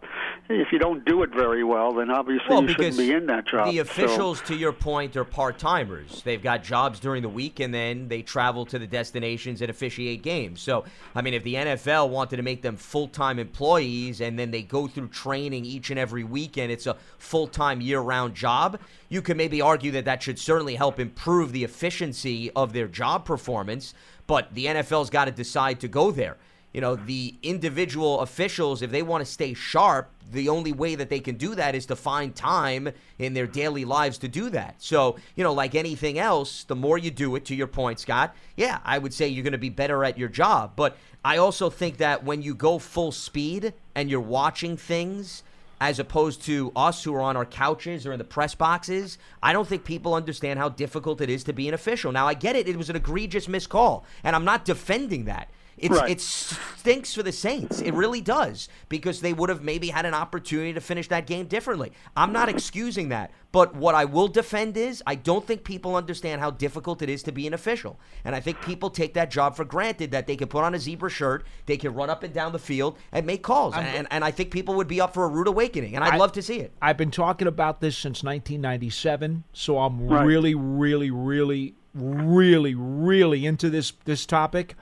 Speaker 4: If you don't do it very well, then obviously
Speaker 1: Well,
Speaker 4: you shouldn't be in that job.
Speaker 1: the
Speaker 4: So-
Speaker 1: officials, to your point, are part timers. They've got jobs during the week, and then they travel to the destinations and officiate games. So, I mean, if the NFL wanted to make them full time employees, and then they go through training each and every week, and it's a full time year round job, you could maybe argue that that should certainly help improve the efficiency of their job performance. But the NFL's got to decide to go there you know, the individual officials, if they want to stay sharp, the only way that they can do that is to find time in their daily lives to do that. So, you know, like anything else, the more you do it, to your point, Scott, yeah, I would say you're going to be better at your job. But I also think that when you go full speed and you're watching things, as opposed to us who are on our couches or in the press boxes, I don't think people understand how difficult it is to be an official. Now, I get it, it was an egregious miscall, and I'm not defending that. It's
Speaker 4: Right.
Speaker 1: it stinks for the Saints. It really does because they would have maybe had an opportunity to finish that game differently. I'm not excusing that, but what I will defend is I don't think people understand how difficult it is to be an official, and I think people take that job for granted that they can put on a zebra shirt, they can run up and down the field and make calls, and, and, and I think people would be up for a rude awakening, and I'd
Speaker 2: I-
Speaker 1: love to see it.
Speaker 2: I've been talking about this since 1997, so I'm
Speaker 4: Right.
Speaker 2: really, really, really, really, really into this this topic.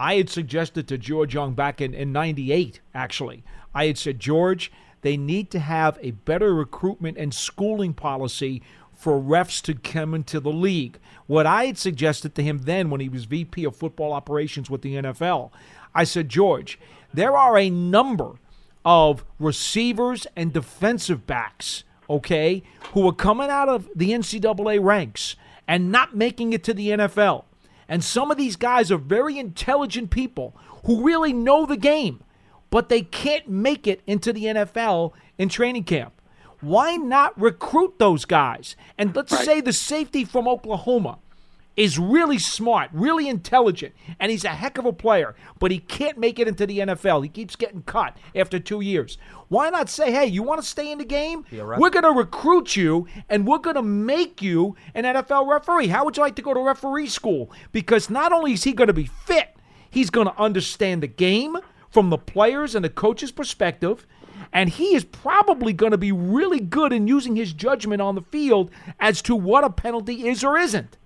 Speaker 2: I had suggested to George Young back in, in 98, actually. I had said, George, they need to have a better recruitment and schooling policy for refs to come into the league. What I had suggested to him then when he was VP of football operations with the NFL, I said, George, there are a number of receivers and defensive backs, okay, who are coming out of the NCAA ranks and not making it to the NFL. And some of these guys are very intelligent people who really know the game, but they can't make it into the NFL in training camp. Why not recruit those guys? And let's say the safety from Oklahoma is really smart, really intelligent, and he's a heck of a player, but he can't make it into the NFL. He keeps getting cut after two years. Why not say, hey, you want to stay in the game?
Speaker 1: ref.
Speaker 2: We're going to recruit you and we're going to make you an NFL referee. How would you like to go to referee school? Because not only is he going to be fit, he's going to understand the game from the players and the coach's perspective. And he is probably going to be really good in using his judgment on the field as to what a penalty is or isn't.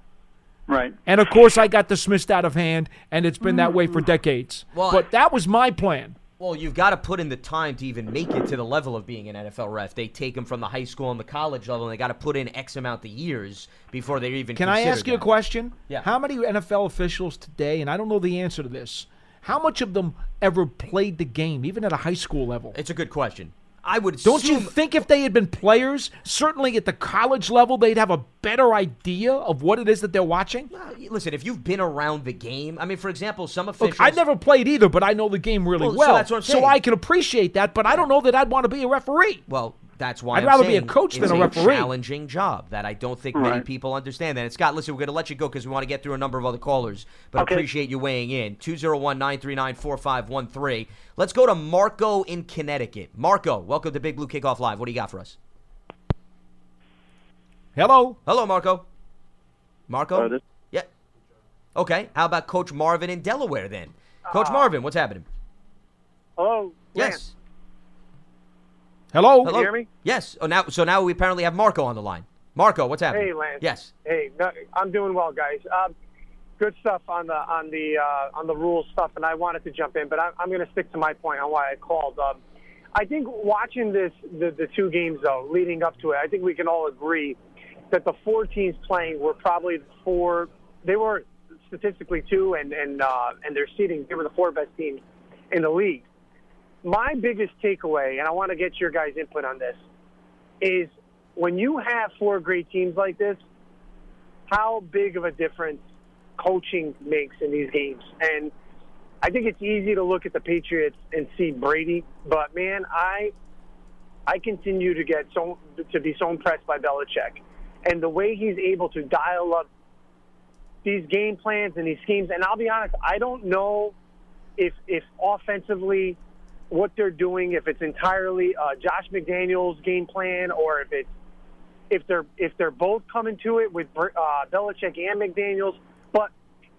Speaker 4: Right.
Speaker 2: And of course, I got dismissed out of hand, and it's been that way for mm. decades.
Speaker 1: Well,
Speaker 2: but that was my plan.
Speaker 1: Well, you've got to put in the time to even make it to the level of being an NFL ref. They take them from the high school and the college level, and they got to put in X amount of years before they're even.
Speaker 2: Can I
Speaker 1: considered
Speaker 2: ask you a question?
Speaker 1: Yeah.
Speaker 2: How many NFL officials today, and I don't know the answer to this, how much of them ever played the game, even at a high school level?
Speaker 1: It's a good question. I would
Speaker 2: Don't you think if they had been players, certainly at the college level, they'd have a better idea of what it is that they're watching?
Speaker 1: Uh, Listen, if you've been around the game, I mean, for example, some
Speaker 2: Look,
Speaker 1: officials.
Speaker 2: I never played either, but I know the game really
Speaker 1: Well, so
Speaker 2: well.
Speaker 1: I'm saying.
Speaker 2: I can appreciate that, but I don't know that I'd want to be a referee.
Speaker 1: Well, that's why
Speaker 2: I'd
Speaker 1: I'm
Speaker 2: rather be a coach than a referee.
Speaker 1: challenging job that I don't think many
Speaker 4: Right.
Speaker 1: people understand. That and Scott, listen, we're going to let you go because we want to get through a number of other callers, but
Speaker 4: Okay.
Speaker 1: appreciate you weighing in. 201-939-4513. Let's go to Marco in Connecticut. Marco, welcome to Big Blue Kickoff Live. What do you got for us?
Speaker 2: Hello?
Speaker 1: Hello, Marco. Marco.
Speaker 3: Uh,
Speaker 1: yeah. Okay. How about Coach Marvin in Delaware then?
Speaker 3: Uh,
Speaker 1: Coach Marvin, what's happening?
Speaker 3: Hello.
Speaker 1: Yes.
Speaker 2: Hello?
Speaker 1: Hello.
Speaker 3: hear me?
Speaker 1: Yes. Oh, now so now we apparently have Marco on the line. Marco, what's happening?
Speaker 5: Hey, Lance.
Speaker 1: Yes.
Speaker 5: Hey, no, I'm doing well, guys. Um, good stuff on the on the uh, on the rules stuff, and I wanted to jump in, but I'm, I'm going to stick to my point on why I called. Um, I think watching this the, the two games though, leading up to it, I think we can all agree that the four teams playing were probably the four. They were statistically two, and and uh, and their seeding, they were the four best teams in the league. My biggest takeaway, and I want to get your guys' input on this, is when you have four great teams like this, how big of a difference coaching makes in these games. And I think it's easy to look at the Patriots and see Brady, but man, I I continue to get so to be so impressed by Belichick and the way he's able to dial up these game plans and these schemes. And I'll be honest, I don't know if if offensively what they're doing, if it's entirely uh, Josh McDaniels' game plan or if it's if they're if they're both coming to it with uh, Belichick and McDaniels. But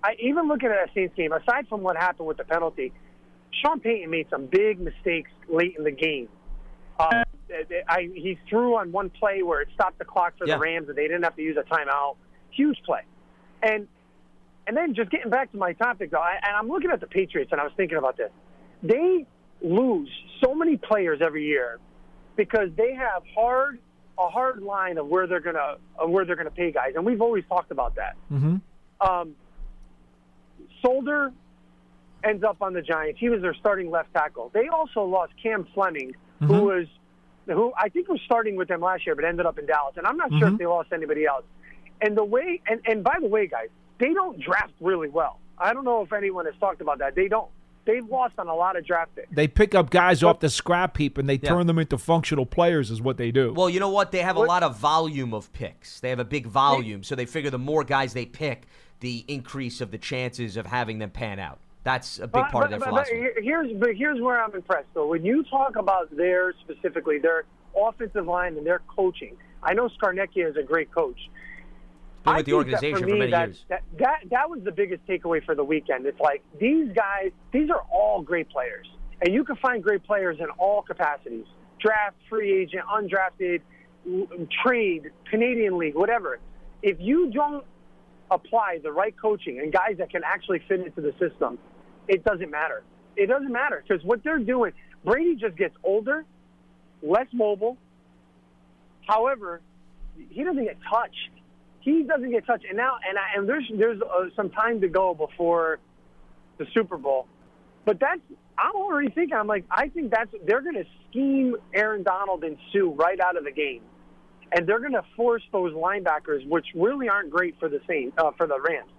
Speaker 5: I even looking at that Saints game, aside from what happened with the penalty, Sean Payton made some big mistakes late in the game. Uh, I, he threw on one play where it stopped the clock for
Speaker 1: Yeah.
Speaker 5: the Rams, and they didn't have to use a timeout. Huge play, and and then just getting back to my topic though, I, and I'm looking at the Patriots, and I was thinking about this. They lose so many players every year because they have hard a hard line of where they're gonna of where they're gonna pay guys, and we've always talked about that.
Speaker 2: Mhm.
Speaker 5: Um, Solder ends up on the Giants. He was their starting left tackle. They also lost Cam Fleming, who was who I think was starting with them last year, but ended up in Dallas. And I'm not sure if they lost anybody else. And the way and and by the way, guys, they don't draft really well. I don't know if anyone has talked about that. They don't. They've lost on a lot of draft picks.
Speaker 2: They pick up guys off the scrap heap and they
Speaker 1: Yeah.
Speaker 2: turn them into functional players, is what they do.
Speaker 1: Well, you know what? They have a lot of volume of picks. They have a big volume, so they figure the more guys they pick, the increase of the chances of having them pan out. That's a big
Speaker 5: But-
Speaker 1: part
Speaker 5: but-
Speaker 1: of their
Speaker 5: but-
Speaker 1: philosophy.
Speaker 5: But here's but here's where I'm impressed though. When you talk about their specifically their offensive line and their coaching, I know Scarnecchia is a great coach.
Speaker 1: Been
Speaker 5: I
Speaker 1: with the organization
Speaker 5: for,
Speaker 1: for
Speaker 5: me,
Speaker 1: many
Speaker 5: that,
Speaker 1: years.
Speaker 5: That, that that was the biggest takeaway for the weekend. It's like these guys, these are all great players, and you can find great players in all capacities: draft, free agent, undrafted, trade, Canadian League, whatever. If you don't apply the right coaching and guys that can actually fit into the system, it doesn't matter. It doesn't matter because what they're doing, Brady just gets older, less mobile. However, he doesn't get touched. He doesn't get touched, and now and I, and there's there's uh, some time to go before the Super Bowl, but that's I'm already thinking. I'm like I think that's they're going to scheme Aaron Donald and Suh right out of the game, and they're going to force those linebackers, which really aren't great for the Saints, uh, for the Rams,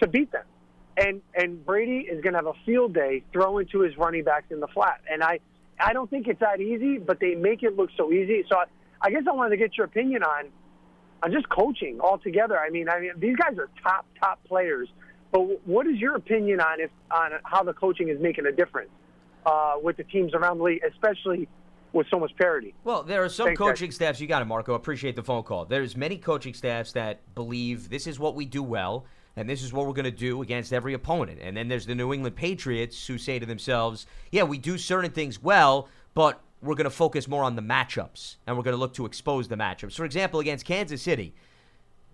Speaker 5: to beat them. And and Brady is going to have a field day throwing to his running backs in the flat, and I I don't think it's that easy, but they make it look so easy. So I, I guess I wanted to get your opinion on just coaching altogether. I mean, I mean these guys are top top players, but what is your opinion on if on how the coaching is making a difference uh, with the teams around the league, especially with so much parity?
Speaker 1: Well, there are some
Speaker 5: Thanks, guys.
Speaker 1: coaching staffs. You got it, Marco. Appreciate the phone call. There's many coaching staffs that believe this is what we do well, and this is what we're going to do against every opponent. And then there's the New England Patriots who say to themselves, "Yeah, we do certain things well, but we're going to focus more on the matchups, and we're going to look to expose the matchups." For example, against Kansas City,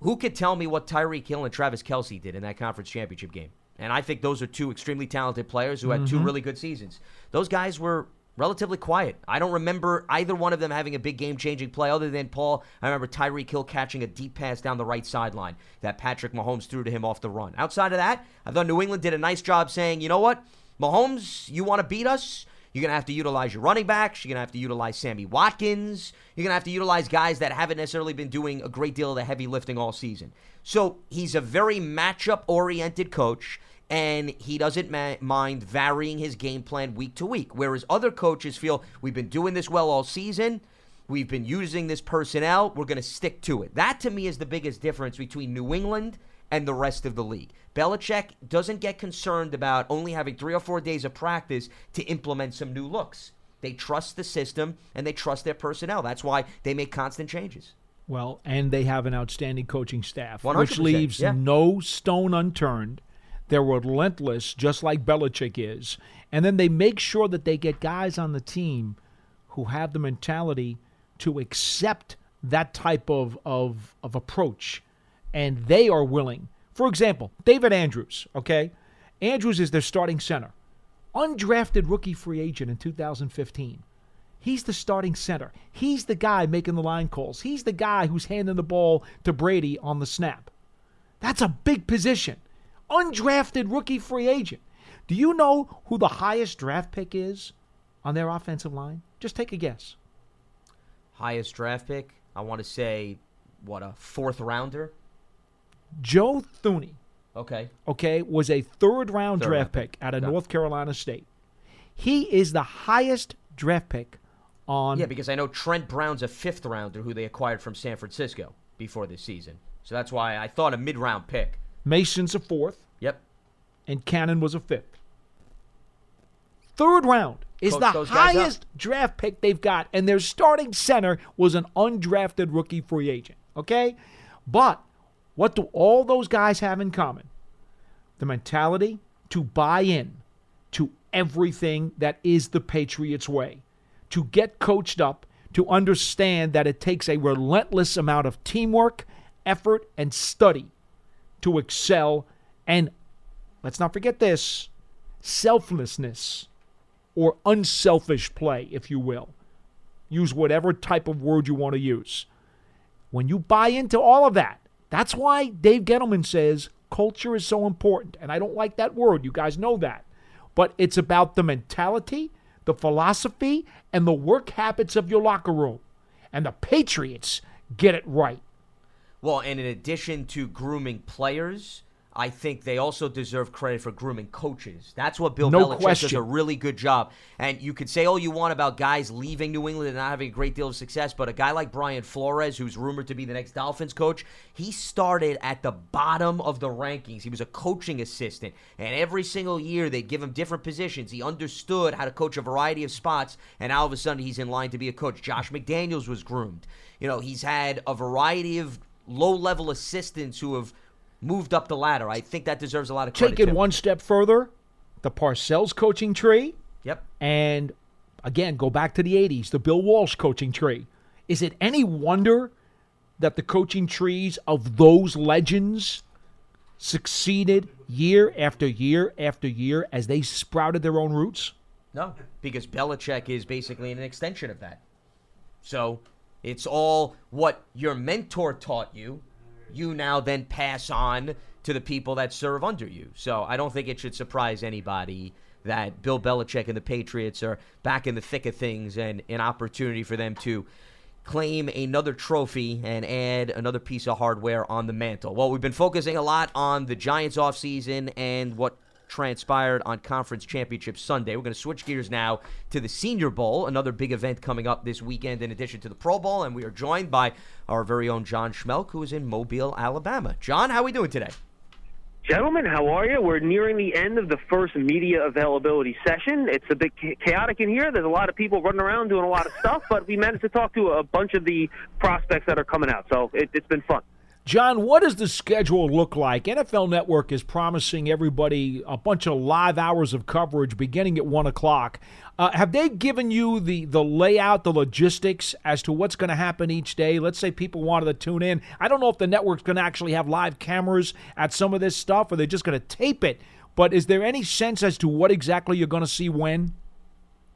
Speaker 1: who could tell me what Tyreek Hill and Travis Kelce did in that conference championship game? And I think those are two extremely talented players who had two mm-hmm. really good seasons. Those guys were relatively quiet. I don't remember either one of them having a big game changing play other than Paul. I remember Tyreek Hill catching a deep pass down the right sideline that Patrick Mahomes threw to him off the run. Outside of that, I thought New England did a nice job saying, you know what? Mahomes, you want to beat us? You're going to have to utilize your running backs. You're going to have to utilize Sammy Watkins. You're going to have to utilize guys that haven't necessarily been doing a great deal of the heavy lifting all season. So he's a very matchup oriented coach, and he doesn't ma- mind varying his game plan week to week. Whereas other coaches feel we've been doing this well all season. We've been using this personnel. We're going to stick to it. That to me is the biggest difference between New England and the rest of the league. Belichick doesn't get concerned about only having three or four days of practice to implement some new looks. They trust the system and they trust their personnel. That's why they make constant changes.
Speaker 2: Well, and they have an outstanding coaching staff, which
Speaker 1: 100%,
Speaker 2: leaves
Speaker 1: yeah.
Speaker 2: no stone unturned. They're relentless, just like Belichick is. And then they make sure that they get guys on the team who have the mentality to accept that type of, of, of approach. And they are willing. For example, David Andrews, okay? Andrews is their starting center. Undrafted rookie free agent in 2015. He's the starting center. He's the guy making the line calls. He's the guy who's handing the ball to Brady on the snap. That's a big position. Undrafted rookie free agent. Do you know who the highest draft pick is on their offensive line? Just take a guess.
Speaker 1: Highest draft pick, I want to say, what, a fourth rounder?
Speaker 2: Joe Thuney,
Speaker 1: Okay.
Speaker 2: okay, was a third round
Speaker 1: Third
Speaker 2: draft
Speaker 1: round pick.
Speaker 2: out of
Speaker 1: Yeah.
Speaker 2: North Carolina State. He is the highest draft pick on
Speaker 1: Yeah, because I know Trent Brown's a fifth rounder who they acquired from San Francisco before this season. So that's why I thought a mid round pick.
Speaker 2: Mason's a fourth.
Speaker 1: Yep.
Speaker 2: and Cannon was a fifth. Third round is
Speaker 1: Coach
Speaker 2: the
Speaker 1: those guys up.
Speaker 2: highest draft pick they've got, and their starting center was an undrafted rookie free agent. Okay? But what do all those guys have in common? The mentality to buy in to everything that is the Patriots way, to get coached up, to understand that it takes a relentless amount of teamwork, effort, and study to excel and let's not forget this selflessness or unselfish play, if you will. Use whatever type of word you want to use. When you buy into all of that, that's why Dave Gettleman says culture is so important. And I don't like that word. You guys know that. But it's about the mentality, the philosophy, and the work habits of your locker room. And the Patriots get it right.
Speaker 1: Well, and in addition to grooming players, I think they also deserve credit for grooming coaches. That's what Bill
Speaker 2: No
Speaker 1: Belichick does a really good job. And you could say all you want about guys leaving New England and not having a great deal of success, but a guy like Brian Flores, who's rumored to be the next Dolphins coach, he started at the bottom of the rankings. He was a coaching assistant, and every single year they'd give him different positions. He understood how to coach a variety of spots, and all of a sudden he's in line to be a coach. Josh McDaniels was groomed. You know, he's had a variety of low-level assistants who have moved up the ladder. I think that deserves a lot of credit.
Speaker 2: Take it
Speaker 1: too.
Speaker 2: one step further, the Parcells coaching tree,
Speaker 1: Yep.
Speaker 2: and again, go back to the 80s, the Bill Walsh coaching tree. Is it any wonder that the coaching trees of those legends succeeded year after year after year as they sprouted their own roots?
Speaker 1: No, because Belichick is basically an extension of that. So it's all what your mentor taught you, you now then pass on to the people that serve under you. So I don't think it should surprise anybody that Bill Belichick and the Patriots are back in the thick of things and an opportunity for them to claim another trophy and add another piece of hardware on the mantle. Well, we've been focusing a lot on the Giants offseason and what transpired on Conference Championship Sunday. We're going to switch gears now to the Senior Bowl, another big event coming up this weekend in addition to the Pro Bowl, and we are joined by our very own John Schmeelk, who is in Mobile, Alabama. John, how are we doing today?
Speaker 6: Gentlemen, how are you? We're nearing the end of the first media availability session. It's a bit chaotic in here. There's a lot of people running around doing a lot of stuff, but we managed to talk to a bunch of the prospects that are coming out, so it, it's been fun.
Speaker 2: John, what does the schedule look like? NFL Network is promising everybody a bunch of live hours of coverage beginning at one o'clock. Uh, have they given you the the layout, the logistics as to what's going to happen each day? Let's say people wanted to tune in. I don't know if the network's going to actually have live cameras at some of this stuff, or they're just going to tape it. But is there any sense as to what exactly you're going to see when?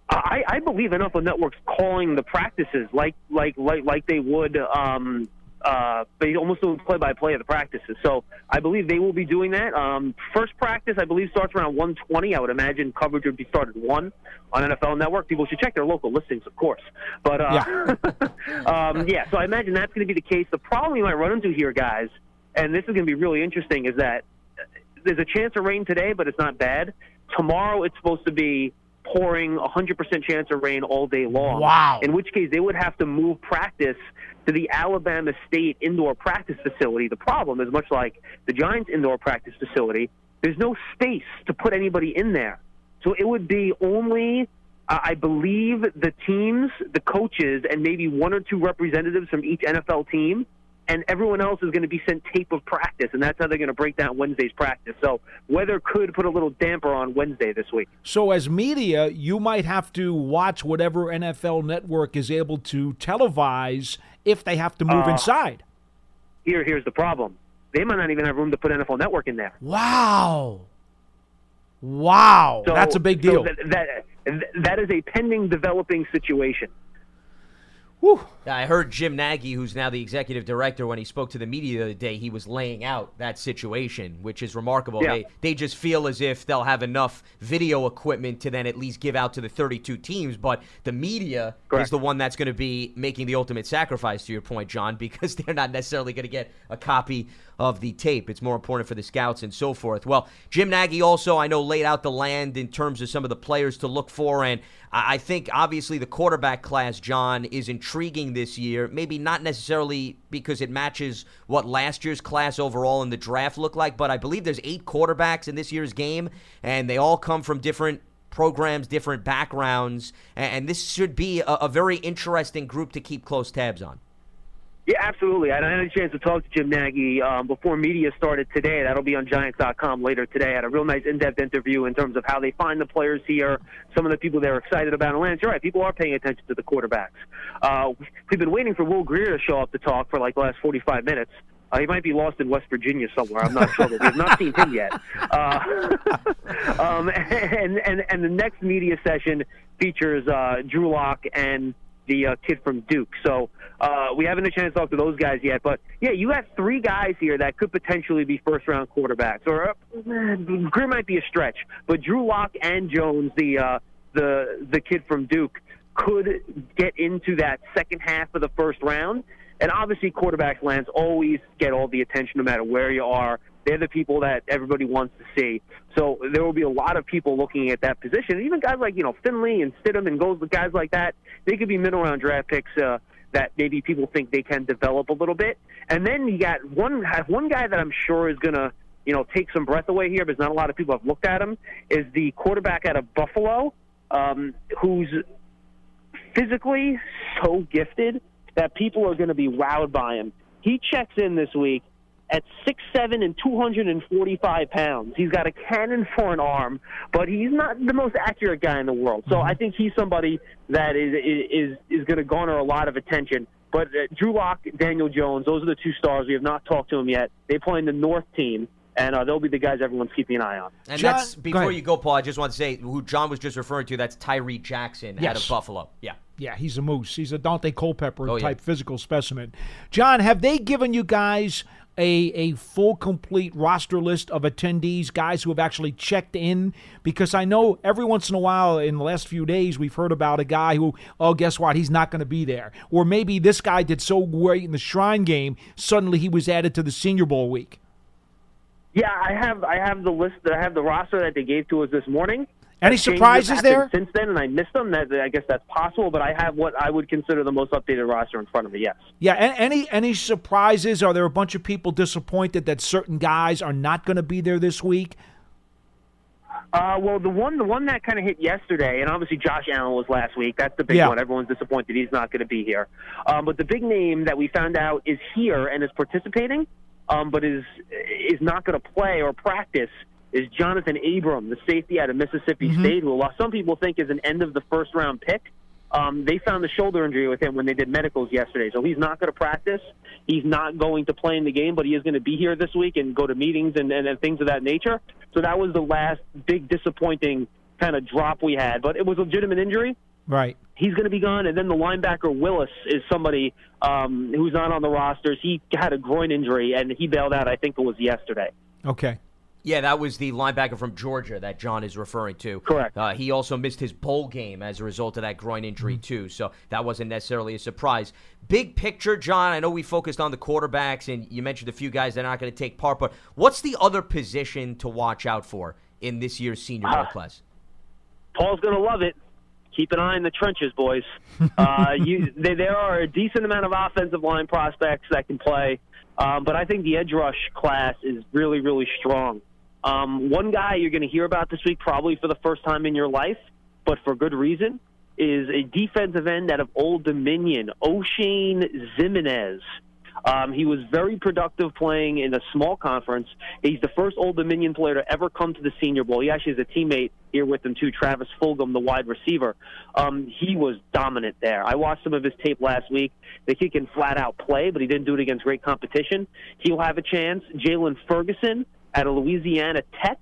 Speaker 6: I, I believe NFL Network's calling the practices like like like like they would. Um, uh, they almost do play by play of the practices. So I believe they will be doing that. Um, first practice, I believe, starts around 1:20. I would imagine coverage would be started one on NFL Network. People should check their local listings, of course. But uh, *laughs* um, yeah, so I imagine that's going to be the case. The problem you might run into here, guys, and this is going to be really interesting, is that there's a chance of rain today, but it's not bad. Tomorrow, it's supposed to be pouring 100% chance of rain all day long.
Speaker 2: Wow.
Speaker 6: In which case, they would have to move practice to the Alabama State indoor practice facility. The problem is much like the Giants indoor practice facility, there's no space to put anybody in there. So it would be only, uh, I believe, the teams, the coaches, and maybe one or two representatives from each NFL team. And everyone else is going to be sent tape of practice, and that's how they're going to break down Wednesday's practice. So weather could put a little damper on Wednesday this week.
Speaker 2: So, as media, you might have to watch whatever NFL network is able to televise if they have to move
Speaker 6: Uh,
Speaker 2: inside.
Speaker 6: Here, here's the problem: they might not even have room to put NFL Network in there.
Speaker 2: Wow. Wow.
Speaker 6: So,
Speaker 2: That's a big
Speaker 6: so
Speaker 2: deal.
Speaker 6: that, that that is a pending developing situation.
Speaker 2: Whew.
Speaker 1: I heard Jim Nagy, who's now the executive director, when he spoke to the media the other day, he was laying out that situation, which is remarkable.
Speaker 6: Yeah.
Speaker 1: They they just feel as if they'll have enough video equipment to then at least give out to the 32 teams, but the media is the one that's going to be making the ultimate sacrifice to your point, John, *laughs* because they're not necessarily going to get a copy of the tape. It's more important for the scouts and so forth. Well, Jim Nagy also, I know, laid out the land in terms of some of the players to look for, and I think obviously the quarterback class, John, is intriguing this year. Maybe not necessarily because it matches what last year's class overall in the draft looked like, but I believe there's eight quarterbacks in this year's game, and they all come from different programs, different backgrounds, and, and this should be a, a very interesting group to keep close tabs on.
Speaker 6: Yeah, absolutely. I had a chance to talk to Jim Nagy um, before media started today. That'll be on Giants.com later today. I had a real nice in-depth interview in terms of how they find the players here, some of the people they're excited about. And Lance, you're right. People are paying attention to the quarterbacks. Uh, we've been waiting for Will Grier to show up to talk for like the last 45 minutes. Uh, he might be lost in West Virginia somewhere. I'm not sure, but we have not seen him yet. Uh, *laughs* um, and, and and the next media session features uh, Drew Lock and the uh, kid from Duke. So uh, we haven't a chance to talk to those guys yet. But yeah, you have three guys here that could potentially be first round quarterbacks. Or uh, Grier might be a stretch, but Drew Lock and Jones, the uh, the the kid from Duke, could get into that second half of the first round. And obviously, quarterbacks, Lance, always get all the attention no matter where you are. They're the people that everybody wants to see. So there will be a lot of people looking at that position. Even guys like you know Finley and Stidham and goes guys like that. They could be middle round draft picks. Uh, that maybe people think they can develop a little bit. And then you got one one guy that I'm sure is going to you know take some breath away here, because not a lot of people have looked at him. Is the quarterback out of Buffalo, um, who's physically so gifted that people are going to be wowed by him. He checks in this week at six seven and 245 pounds. He's got a cannon for an arm, but he's not the most accurate guy in the world. So I think he's somebody that is is is going to garner a lot of attention. But uh, Drew Lock, Daniel Jones, those are the two stars. We have not talked to them yet. They play in the North team. And uh, they'll be the guys everyone's keeping an eye on.
Speaker 1: And
Speaker 2: John-
Speaker 1: that's before
Speaker 2: ahead.
Speaker 1: you go, Paul. I just want to say who John was just referring to. That's Tyree Jackson out of Buffalo. Yeah.
Speaker 2: Yeah, he's a moose. He's a Daunte Culpepper
Speaker 1: Oh, yeah.
Speaker 2: type physical specimen. John, have they given you guys a a full complete roster list of attendees, guys who have actually checked in? Because I know every once in a while in the last few days we've heard about a guy who, oh, guess what, he's not going to be there, or maybe this guy did so great in the Shrine game, suddenly he was added to the Senior Bowl week.
Speaker 6: Yeah, I have I have the list. I have the roster that they gave to us this morning.
Speaker 2: Any surprises there?
Speaker 6: since then? And I missed them. That I guess that's possible. But I have what I would consider the most updated roster in front of me. Yes.
Speaker 2: Yeah, any any surprises? Are there a bunch of people disappointed that certain guys are not going to be there this week?
Speaker 6: Uh, well, the one the one that kind of hit yesterday, and obviously Josh Allen was last week. That's the big
Speaker 2: Yeah.
Speaker 6: one. Everyone's disappointed he's not going to be here. Um, but the big name that we found out is here and is participating, um, but is is not going to play or practice. Is Johnathan Abram, the safety out of Mississippi State, who while some people think is an end of the first round pick. Um, they found the shoulder injury with him when they did medicals yesterday, so he's not going to practice. He's not going to play in the game, but he is going to be here this week and go to meetings and, and, and things of that nature. So that was the last big disappointing kind of drop we had, but it was a legitimate injury.
Speaker 2: Right.
Speaker 6: He's going to be gone, and then the linebacker Willis is somebody um, who's not on the rosters. He had a groin injury and he bailed out. I think it was yesterday.
Speaker 2: Okay.
Speaker 1: Yeah, that was the linebacker from Georgia that John is referring to.
Speaker 6: Correct.
Speaker 1: Uh, he also missed his bowl game as a result of that groin injury, too. So that wasn't necessarily a surprise. Big picture, John, I know we focused on the quarterbacks and you mentioned a few guys that are not going to take part, but what's the other position to watch out for in this year's Senior
Speaker 6: Ah.
Speaker 1: class?
Speaker 6: Paul's going to love it. Keep an eye in the trenches, boys. *laughs* Uh, you, they, there are a decent amount of offensive line prospects that can play, um, but I think the edge rush class is really, really strong. Um, one guy you're going to hear about this week, probably for the first time in your life, but for good reason, is a defensive end out of Old Dominion, Oshane Ximines. Um, he was very productive playing in a small conference. He's the first Old Dominion player to ever come to the Senior Bowl. He actually is a teammate here with him too, Travis Fulgham, the wide receiver. Um, he was dominant there. I watched some of his tape last week. The kid can flat out play, but he didn't do it against great competition. He'll have a chance. Jaylon Ferguson out of Louisiana Tech.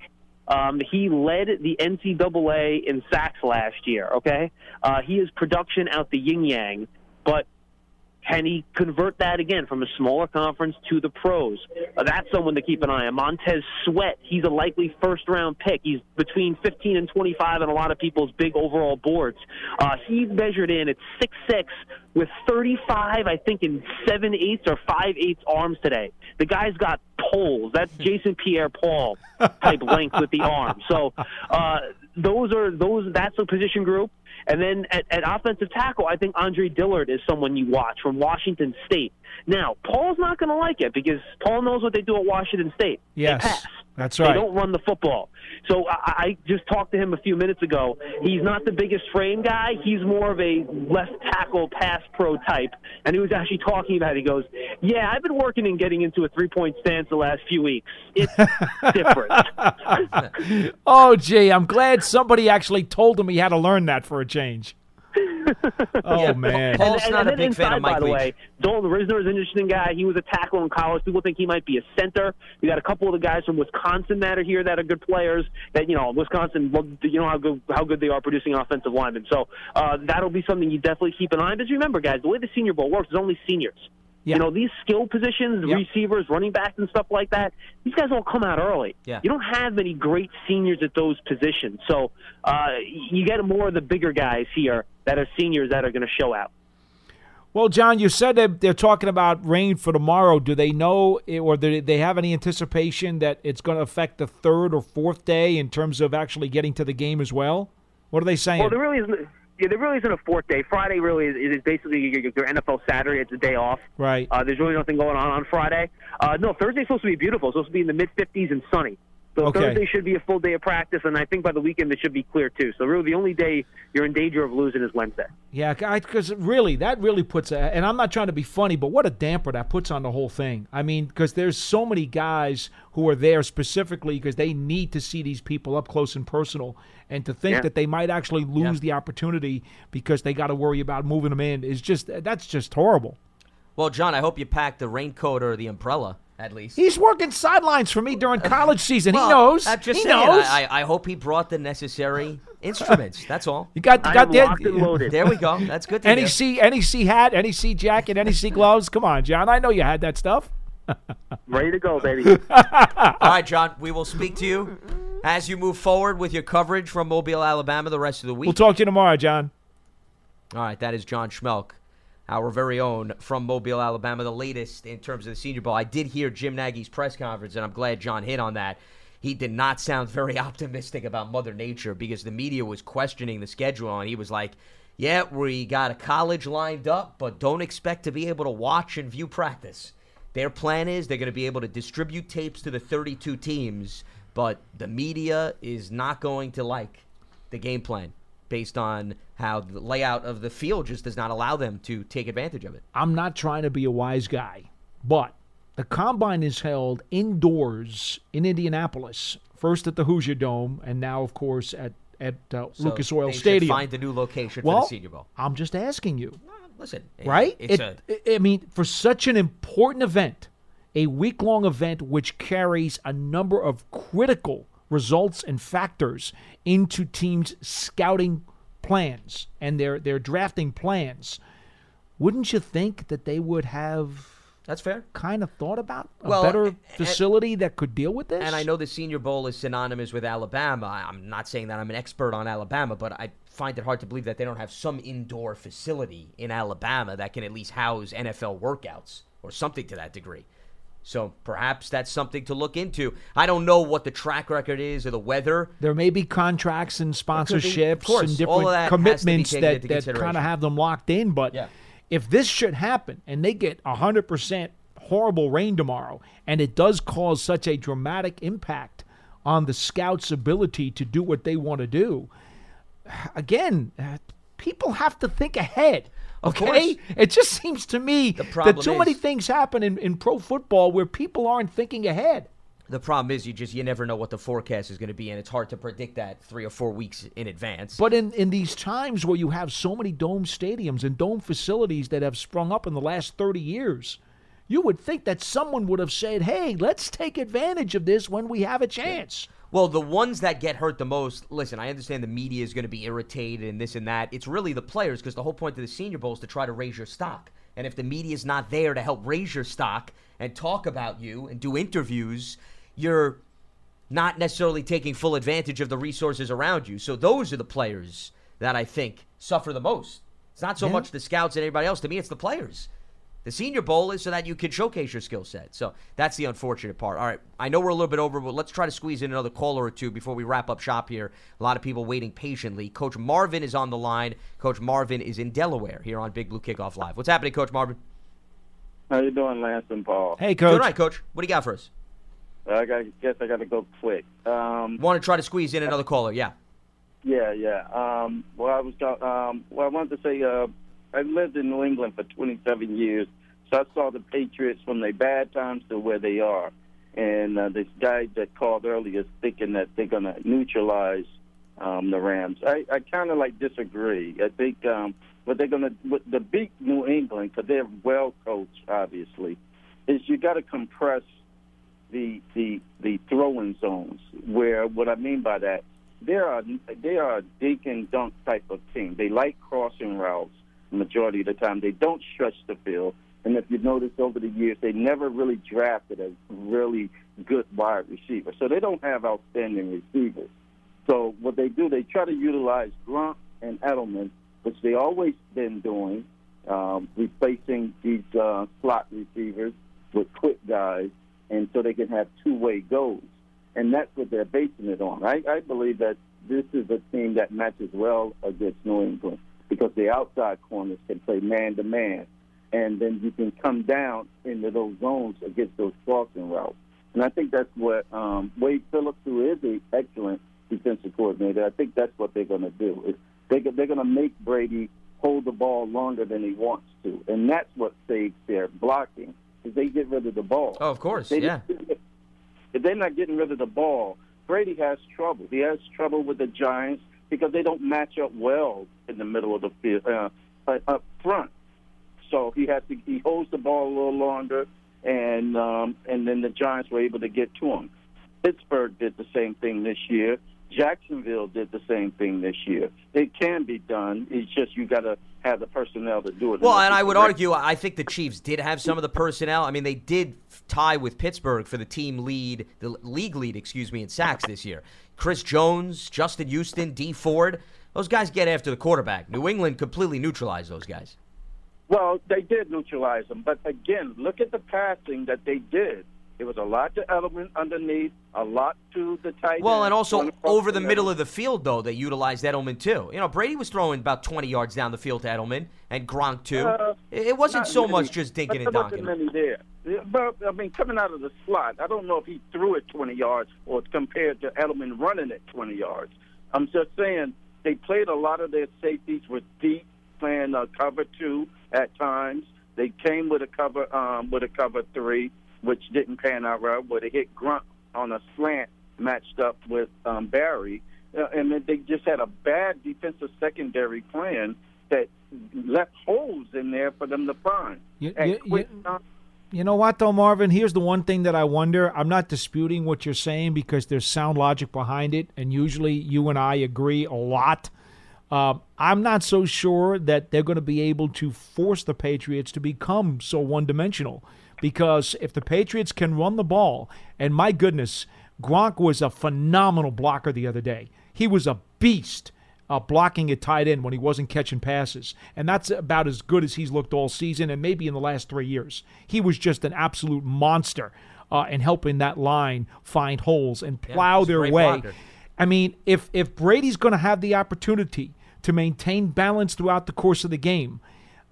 Speaker 6: Um, he led the NCAA in sacks last year. Okay, uh, he is production out the yin yang, but can he convert that again from a smaller conference to the pros? Uh, that's someone to keep an eye on. Montez Sweat, he's a likely first round pick. He's between 15 and 25 on a lot of people's big overall boards. Uh, he measured in at 6'6 with 35, I think, in 7 eighths or 5 eighths arms today. The guy's got poles. That's Jason Pierre Paul type *laughs* length with the arm. So uh, those are those. That's a position group. And then at, at offensive tackle, I think Andre Dillard is someone you watch from Washington State. Now, Paul's not going to like it because Paul knows what they do at Washington State.
Speaker 2: Yes,
Speaker 6: they pass.
Speaker 2: that's right.
Speaker 6: They don't run the football. So I, I just talked to him a few minutes ago. He's not the biggest frame guy. He's more of a left tackle pass pro type. And he was actually talking about. It. He goes, "Yeah, I've been working and getting into a three point stance the last few weeks. It's *laughs* different." *laughs*
Speaker 2: Oh, gee, I'm glad somebody actually told him he had to learn that for a change. Oh
Speaker 1: Yeah,
Speaker 2: man.
Speaker 1: Paul's
Speaker 6: and,
Speaker 1: not
Speaker 6: and
Speaker 1: a
Speaker 6: then
Speaker 1: big fan of Mike
Speaker 6: by the
Speaker 1: Leach.
Speaker 6: way, Dalton Risner is an interesting guy. He was a tackle in college. People think he might be a center. You got a couple of the guys from Wisconsin that are here that are good players. That you know, Wisconsin, well, you know how good how good they are producing offensive linemen. So uh, that'll be something you definitely keep an eye on. But remember, guys, the way the Senior Bowl works is only seniors.
Speaker 2: Yeah.
Speaker 6: You know, these skill positions,
Speaker 2: Yep.
Speaker 6: receivers, running backs, and stuff like that, these guys all come out early.
Speaker 1: Yeah.
Speaker 6: You don't have many great seniors at those positions. So uh, you get more of the bigger guys here that are seniors that are going to show out.
Speaker 2: Well, John, you said that they're talking about rain for tomorrow. Do they know, eh, or do they have any anticipation that it's going to affect the third or fourth day in terms of actually getting to the game as well? What are they saying?
Speaker 6: Well, there really isn't. Yeah, there really isn't a fourth day. Friday really is, is basically your, your NFL Saturday. It's a day off.
Speaker 2: right.
Speaker 6: Uh, there's really nothing going on on Friday. Uh, no, Thursday's supposed to be beautiful. It's supposed to be in the mid 50s and sunny. So
Speaker 2: Okay.
Speaker 6: Thursday should be a full day of practice, and I think by the weekend it should be clear too. So really, the only day you're in danger of losing is Wednesday.
Speaker 2: Yeah, because really, that really puts a, and I'm not trying to be funny, but what a damper that puts on the whole thing. I mean, because there's so many guys who are there specifically because they need to see these people up close and personal, and to think
Speaker 6: Yeah.
Speaker 2: that they might actually lose the opportunity because they got to worry about moving them in is just that's just horrible.
Speaker 1: Well, John, I hope you packed the raincoat or the umbrella at least.
Speaker 2: He's working sidelines for me during uh, college season.
Speaker 1: Well,
Speaker 2: he knows.
Speaker 1: I'm just
Speaker 2: he
Speaker 1: saying.
Speaker 2: knows.
Speaker 1: I, I I hope he brought the necessary *laughs* instruments. That's all.
Speaker 2: you got, you got the-
Speaker 6: locked and loaded.
Speaker 1: There we go. That's good to hear.
Speaker 2: NEC, NEC hat, NEC jacket, NEC gloves. Come on, John. I know you had that stuff. *laughs*
Speaker 6: Ready to go, baby. *laughs*
Speaker 1: All right, John. We will speak to you as you move forward with your coverage from Mobile, Alabama, the rest of the week.
Speaker 2: We'll talk to you tomorrow, John.
Speaker 1: All right, that is John Schmeelk, our very own from Mobile, Alabama, the latest in terms of the Senior Bowl. I did hear Jim Nagy's press conference, and I'm glad John hit on that. He did not sound *laughs* very optimistic about Mother Nature because the media was questioning the schedule, and he was like, Yeah, we got a college lined up, but don't expect to be able to watch and view practice. Their plan is they're going to be able to distribute tapes to the 32 teams, but the media is not going to like the game plan based on how the layout of the field just does not allow them to take advantage of it.
Speaker 2: I'm not trying to be a wise guy, but the combine is held indoors in Indianapolis, first at the Hoosier Dome, and now, of course, at at uh,
Speaker 1: So
Speaker 2: Lucas Oil Stadium.
Speaker 1: Find a new location
Speaker 2: well,
Speaker 1: for the Senior Bowl.
Speaker 2: I'm just asking you,
Speaker 1: Listen,
Speaker 2: right?
Speaker 1: It's
Speaker 2: It-
Speaker 1: a
Speaker 2: I mean, for such an important event, a week long event which carries a number of critical results and factors into teams' scouting plans and their, their drafting plans, wouldn't you think that they would have
Speaker 1: that's fair.
Speaker 2: kind of thought about a
Speaker 1: Well,
Speaker 2: better
Speaker 1: and-
Speaker 2: facility that could deal with this?
Speaker 1: And I know the Senior Bowl is synonymous with Alabama. I'm not saying that I'm an expert on Alabama, but I find it hard to believe that they don't have some indoor facility in Alabama that can at least house NFL workouts or something to that degree. So perhaps that's something to look into. I don't know what the track record is or the weather.
Speaker 2: there may be contracts and
Speaker 1: could be,
Speaker 2: sponsorships
Speaker 1: course.
Speaker 2: and different
Speaker 1: that has to be
Speaker 2: commitments that, that kind of have them locked in. But
Speaker 1: Yeah.
Speaker 2: if this should happen and they get 100% horrible rain tomorrow and it does cause such a dramatic impact on the scouts' ability to do what they want to do, again, people have to think ahead. Okay, it just seems to me that too many things happen in, in pro football where people aren't thinking ahead.
Speaker 1: The problem is you just you never know what the forecast is going to be, and it's hard to predict that three or four weeks in advance.
Speaker 2: But in, in these times where you have so many dome stadiums and dome facilities that have sprung up in the last 30 years, you would think that someone would have said, hey, let's take advantage of this when we have a chance.
Speaker 1: Well, the ones that get hurt the most, listen, I understand the media is going to be irritated and this and that. It's really the players because the whole point of the Senior Bowl is to try to raise your stock. And if the media is not there to help raise your stock and talk about you and do interviews, you're not necessarily taking full advantage of the resources around you. So those are the players that I think suffer the most. It's not so
Speaker 2: Yeah.
Speaker 1: much the scouts and everybody else. To me, it's the players. The Senior Bowl is so that you can showcase your skill set. So that's the unfortunate part. All right, I know we're a little bit over, but let's try to squeeze in another caller or two before we wrap up shop here. A lot of people waiting patiently. Coach Marvin is on the line. Coach Marvin is in Delaware here on Big Blue Kickoff Live. What's happening, Coach Marvin?
Speaker 7: How you doing, Lance and Paul?
Speaker 2: Hey, coach.
Speaker 1: Good night, Coach. What do you got for us?
Speaker 7: I got, guess I got to go quick. Um,
Speaker 1: Want to try to squeeze in another caller? Yeah.
Speaker 7: yeah, yeah. Um, well, I was go- um, well. I wanted to say uh, I lived in New England for 27 years, so I saw the Patriots from their bad times to where they are. And uh, this guy that called earlier is thinking that they're going to neutralize um, the Rams. I, I kind of like disagree. I think um, what they're going to the beat New England because they're well coached, obviously, is you got to compress the the the throwing zones. Where what I mean by that, they are they are a dink and dunk type of team. They like crossing routes majority of the time. They don't stretch the field. And if you notice over the years, they never really drafted a really good wide receiver. So they don't have outstanding receivers. So what they do, they try to utilize Grunt and Edelman, which they always been doing, um, replacing these uh, slot receivers with quick guys, and so they can have two-way goals. And that's what they're basing it on. I, I believe that this is a team that matches well against New England because the outside corners can play man to man, and then you can come down into those zones against those crossing routes. And I think that's what um, Wade Phillips, who is an excellent defensive coordinator, I think that's what they're going to do. Is they, they're going to make Brady hold the ball longer than he wants to, and that's what saves their blocking. Is they get rid of the ball.
Speaker 1: Oh, of course,
Speaker 7: They-
Speaker 1: yeah.
Speaker 7: If they're not getting rid of the ball, Brady has trouble. He has trouble with the Giants because they don't match up well in the middle of the field, uh, uh, up front. So he has to he holds the ball a little longer, and um, and then the Giants were able to get to him. Pittsburgh did the same thing this year. Jacksonville did the same thing this year. It can be done. It's just you got to have the personnel to do it.
Speaker 1: Well, and I would
Speaker 7: correct-
Speaker 1: argue, I think the Chiefs did have some of the personnel. I mean, they did tie with Pittsburgh for the team lead, the league lead, excuse me, in sacks this year. Chris Jones, Justin Houston, Dee Ford, those guys get after the quarterback. New England completely neutralized those guys.
Speaker 7: Well, they did neutralize them, but again, look at the passing that they did. It was a lot to Edelman underneath, a lot to the tight
Speaker 1: Well,
Speaker 7: end.
Speaker 1: and also over the middle of the field, though, they utilized Edelman too. You know, Brady was throwing about 20 yards down the field to Edelman and Gronk too.
Speaker 7: Uh,
Speaker 1: it wasn't so
Speaker 7: many,
Speaker 1: much just dinking and
Speaker 7: there wasn't many there. But I mean, coming out of the slot, I don't know if he threw it 20 yards or compared to Edelman running it 20 yards. I'm just saying they played a lot of their safeties with deep, playing uh, cover two at times. They came with a cover um, with a cover three, which didn't pan out right. Where they hit Gronk on a slant matched up with um, Berry, uh, and then they just had a bad defensive secondary plan that left holes in there for them to find.
Speaker 2: You- you- you- You know what, though, Marvin? Here's the one thing that I wonder. I'm not disputing what you're saying because there's sound logic behind it, and usually you and I agree a lot. Um, I'm not so sure that they're going to be able to force the Patriots to become so one dimensional. Because if the Patriots can run the ball, and my goodness, Gronk was a phenomenal blocker the other day. He was a beast uh, blocking at tight end when he wasn't catching passes. And that's about as good as he's looked all season and maybe in the last three years. He was just an absolute monster uh, in helping that line find holes and plow
Speaker 1: a
Speaker 2: their way.
Speaker 1: blocker.
Speaker 2: I mean, if if Brady's going to have the opportunity to maintain balance throughout the course of the game,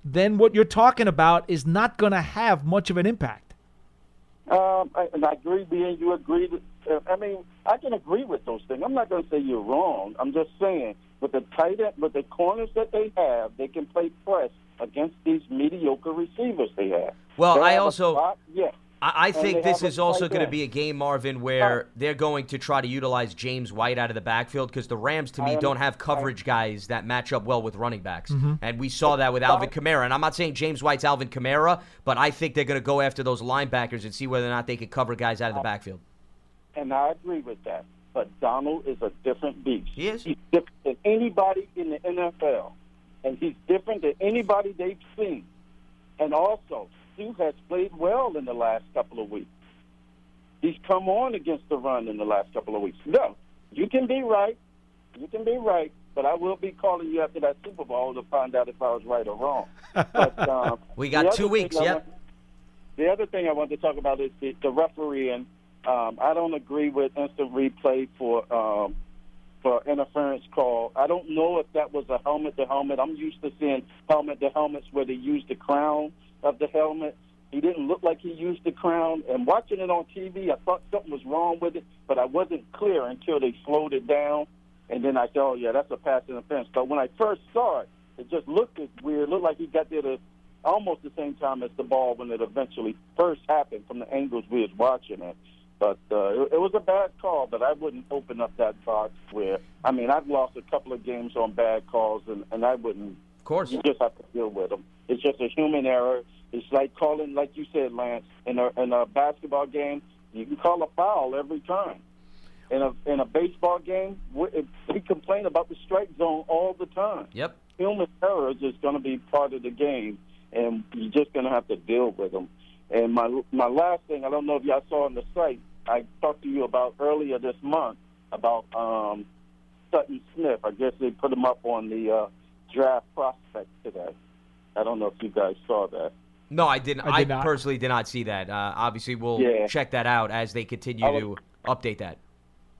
Speaker 2: then what you're talking about is not going to have much of an impact.
Speaker 7: Um, I, and I agree, being you agree. With, uh, I mean, I can agree with those things. I'm not going to say you're wrong. I'm just saying with the tight end, with the corners that they have, they can play press against these mediocre receivers they have.
Speaker 1: Well,
Speaker 7: They
Speaker 1: I
Speaker 7: have
Speaker 1: also-
Speaker 7: spot- yeah.
Speaker 1: I, I think this is also going to be a game, Marvin, where they're going to try to utilize James White out of the backfield because the Rams, to me, don't have coverage guys that match up well with running backs.
Speaker 2: Mm-hmm.
Speaker 1: And we saw that with Alvin Kamara. And I'm not saying James White's Alvin Kamara, but I think they're going to go after those linebackers and see whether or not they can cover guys out of the backfield.
Speaker 7: and I agree with that. But Donald is a different beast.
Speaker 1: He is.
Speaker 7: He's different than anybody in the NFL, and he's different than anybody they've seen. And also, Suh has played well in the last couple of weeks. He's come on against the run in the last couple of weeks. No, you can be right. You can be right. But I will be calling you after that Super Bowl to find out if I was right or wrong. *laughs* But um,
Speaker 1: We got two weeks, yep.
Speaker 7: want- the other thing I want to talk about is the, the refereeing. Um, I don't agree with instant replay for um, for interference call. I don't know if that was a helmet to helmet. I'm used to seeing helmet to helmets where they use the crown of the helmet. He didn't look like he used the crown. And watching it on TV, I thought something was wrong with it, but I wasn't clear until they slowed it down. And then I said, "Oh yeah, that's a pass interference." But when I first saw it, it just looked weird. It looked like he got there to almost the same time as the ball when it eventually first happened from the angles we was watching it. But uh, it, it was a bad call, but I wouldn't open up that box where I mean I've lost a couple of games on bad calls, and, and I wouldn't.
Speaker 1: Course.
Speaker 7: You just have to deal with them. It's just a human error. It's like calling, like you said, Lance, in a in a basketball game, you can call a foul every time. In a in a baseball game, we, we complain about the strike zone all the time
Speaker 1: Yep.
Speaker 7: human errors is going to be part of the game, and you're just going to have to deal with them. And my my last thing, I don't know if y'all saw on the site, I talked to you about earlier this month about um, Sutton Smith. I guess they put him up on the uh, draft prospect today. I don't know if you guys saw that.
Speaker 1: No, I didn't.
Speaker 2: I
Speaker 1: I,
Speaker 2: did not.
Speaker 1: personally did not see that. Uh, obviously, we'll
Speaker 7: Yeah.
Speaker 1: check that out as they continue
Speaker 7: was-
Speaker 1: to update that.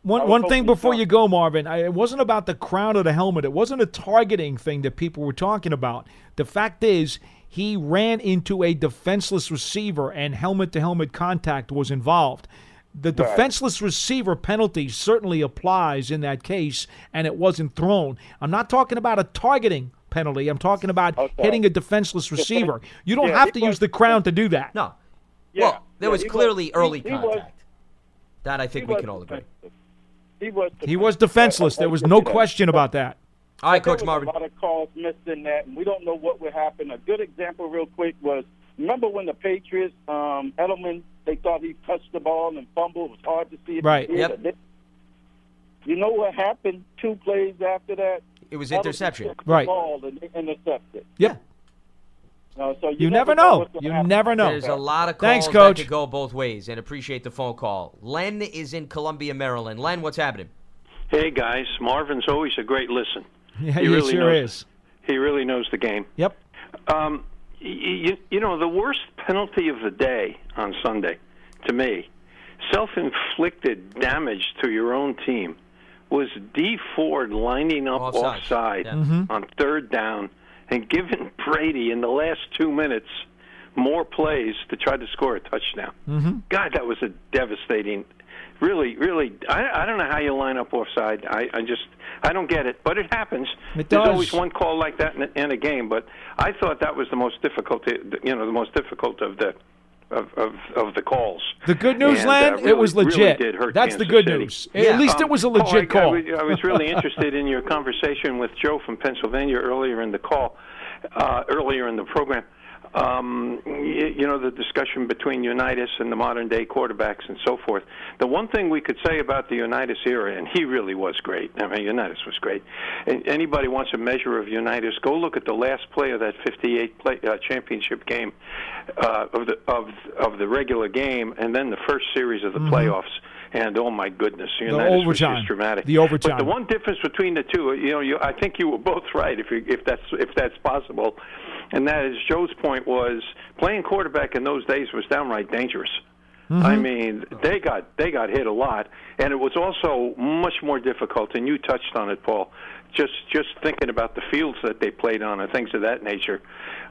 Speaker 2: One one thing before you go, Marvin. I, it wasn't about the crown or the helmet. It wasn't a targeting thing that people were talking about. The fact is, he ran into a defenseless receiver, and helmet to helmet contact was involved. The defenseless receiver penalty certainly applies in that case, and it wasn't thrown. I'm not talking about a targeting penalty. I'm talking about
Speaker 7: Okay.
Speaker 2: hitting a defenseless receiver. You don't
Speaker 7: Yeah,
Speaker 2: have to
Speaker 7: was-
Speaker 2: use the crown to do that.
Speaker 1: No.
Speaker 7: Yeah,
Speaker 1: well, there
Speaker 7: yeah,
Speaker 1: was
Speaker 7: he was-
Speaker 1: clearly
Speaker 7: he-
Speaker 1: early
Speaker 7: he
Speaker 1: contact.
Speaker 7: was-
Speaker 1: that I think we can all agree.
Speaker 7: He was.
Speaker 2: He was defenseless. There was
Speaker 7: I- I
Speaker 2: no question about that.
Speaker 1: All right, Coach Marvin.
Speaker 7: A lot of calls missed in that, and we don't know what would happen. A good example, real quick, was remember when the Patriots, um, Edelman, they thought he touched the ball and fumbled. It was hard to see if
Speaker 2: Right.
Speaker 7: he
Speaker 1: Yep.
Speaker 7: or. You know what happened two plays after that?
Speaker 1: It was
Speaker 7: Edelman
Speaker 1: interception.
Speaker 7: took the
Speaker 2: Right.
Speaker 7: Ball and they intercepted.
Speaker 2: Yep.
Speaker 7: Uh, so you,
Speaker 2: You never know.
Speaker 7: what's gonna
Speaker 2: You
Speaker 7: happen.
Speaker 2: never know.
Speaker 1: There's a lot of calls
Speaker 2: Thanks,
Speaker 1: that
Speaker 2: Coach.
Speaker 1: could go both ways, and appreciate the phone call. Len is in Columbia, Maryland. Len, what's happening?
Speaker 8: Hey guys, Marvin's always a great listen. *laughs*
Speaker 2: Yeah,
Speaker 8: He
Speaker 2: he
Speaker 8: really
Speaker 2: sure
Speaker 8: knows.
Speaker 2: is.
Speaker 8: He really knows the game.
Speaker 2: Yep.
Speaker 8: Um, you, you know, the worst penalty of the day on Sunday, to me, self-inflicted damage to your own team, was Dee Ford lining up
Speaker 1: Offside.
Speaker 8: offside,
Speaker 1: Yeah.
Speaker 2: Mm-hmm.
Speaker 8: on third down and giving Brady in the last two minutes more plays to try to score a touchdown.
Speaker 2: Mm-hmm.
Speaker 8: God, that was a devastating. Really, really, I, I don't know how you line up offside. I, I just, I don't get it. But it happens.
Speaker 2: It
Speaker 8: There's
Speaker 2: does.
Speaker 8: always one call like that in, a- in a game. But I thought that was the most difficult. You know, the most difficult of the, of of, of the calls.
Speaker 2: The good news,
Speaker 8: And,
Speaker 2: Len,
Speaker 8: uh,
Speaker 2: it
Speaker 8: really-
Speaker 2: was
Speaker 8: really
Speaker 2: legit.
Speaker 8: hurt
Speaker 2: That's the good
Speaker 8: City.
Speaker 2: news.
Speaker 1: Yeah.
Speaker 2: At least it
Speaker 8: Um,
Speaker 2: was a
Speaker 8: oh, I-
Speaker 2: legit
Speaker 8: I,
Speaker 2: call.
Speaker 8: was, I was really interested in your conversation with Joe from Pennsylvania earlier in the call, uh, earlier in the program. Um, you, you know the discussion between Unitas and the modern day quarterbacks and so forth. The one thing we could say about the Unitas era, and he really was great. I mean, Unitas was great. And anybody wants a measure of Unitas, go look at the last play of that 58 play, uh, championship game uh, of the of of the regular game, and then the first series of the playoffs. And oh my goodness, the was
Speaker 2: overtime.
Speaker 8: just dramatic.
Speaker 2: The overtime.
Speaker 8: But the one difference between the two, you know, you, I think you were both right if you, if that's if that's possible, and that is Joe's point was playing quarterback in those days was downright dangerous. I mean, they got they got hit a lot, and it was also much more difficult. And you touched on it, Paul. Just just thinking about the fields that they played on and things of that nature.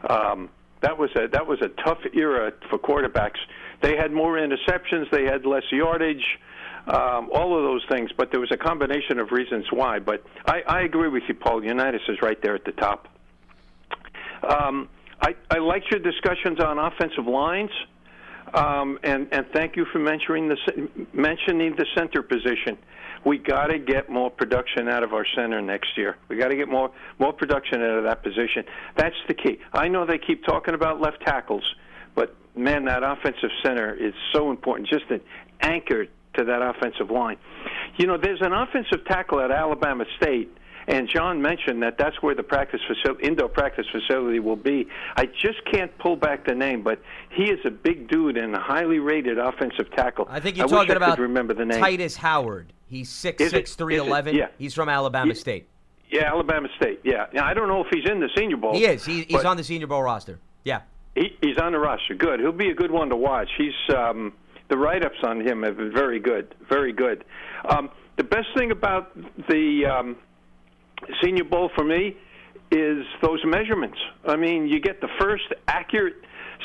Speaker 8: Um, that was a that was a tough era for quarterbacks. They had more interceptions. They had less yardage. Um, all of those things, but there was a combination of reasons why. But I, I agree with you, Paul. Unitas is right there at the top. Um, I, I liked your discussions on offensive lines, um, and and thank you for mentioning the mentioning the center position. We got to get more production out of our center next year. We got to get more more production out of that position. That's the key. I know they keep talking about left tackles, but man, that offensive center is so important. Just an anchor to that offensive line. You know, there's an offensive tackle at Alabama State and John mentioned that that's where the practice facility, indoor practice facility will be. I just can't pull back the name, but he is a big dude and a highly rated offensive tackle.
Speaker 1: I think you're talking
Speaker 8: I could
Speaker 1: about
Speaker 8: remember the name.
Speaker 1: Tytus Howard. He's six
Speaker 8: Is
Speaker 1: six three
Speaker 8: it?
Speaker 1: eleven.
Speaker 8: Yeah.
Speaker 1: He's from Alabama
Speaker 8: Ye-
Speaker 1: State.
Speaker 8: Yeah, Alabama State. Yeah. Now I don't know if he's in the Senior Bowl.
Speaker 1: He is. He, he's on the Senior Bowl roster. Yeah.
Speaker 8: He, he's on the roster. Good. He'll be a good one to watch. He's um, the write-ups on him have been very good, very good. Um, the best thing about the um, Senior Bowl for me is those measurements. I mean, you get the first accurate,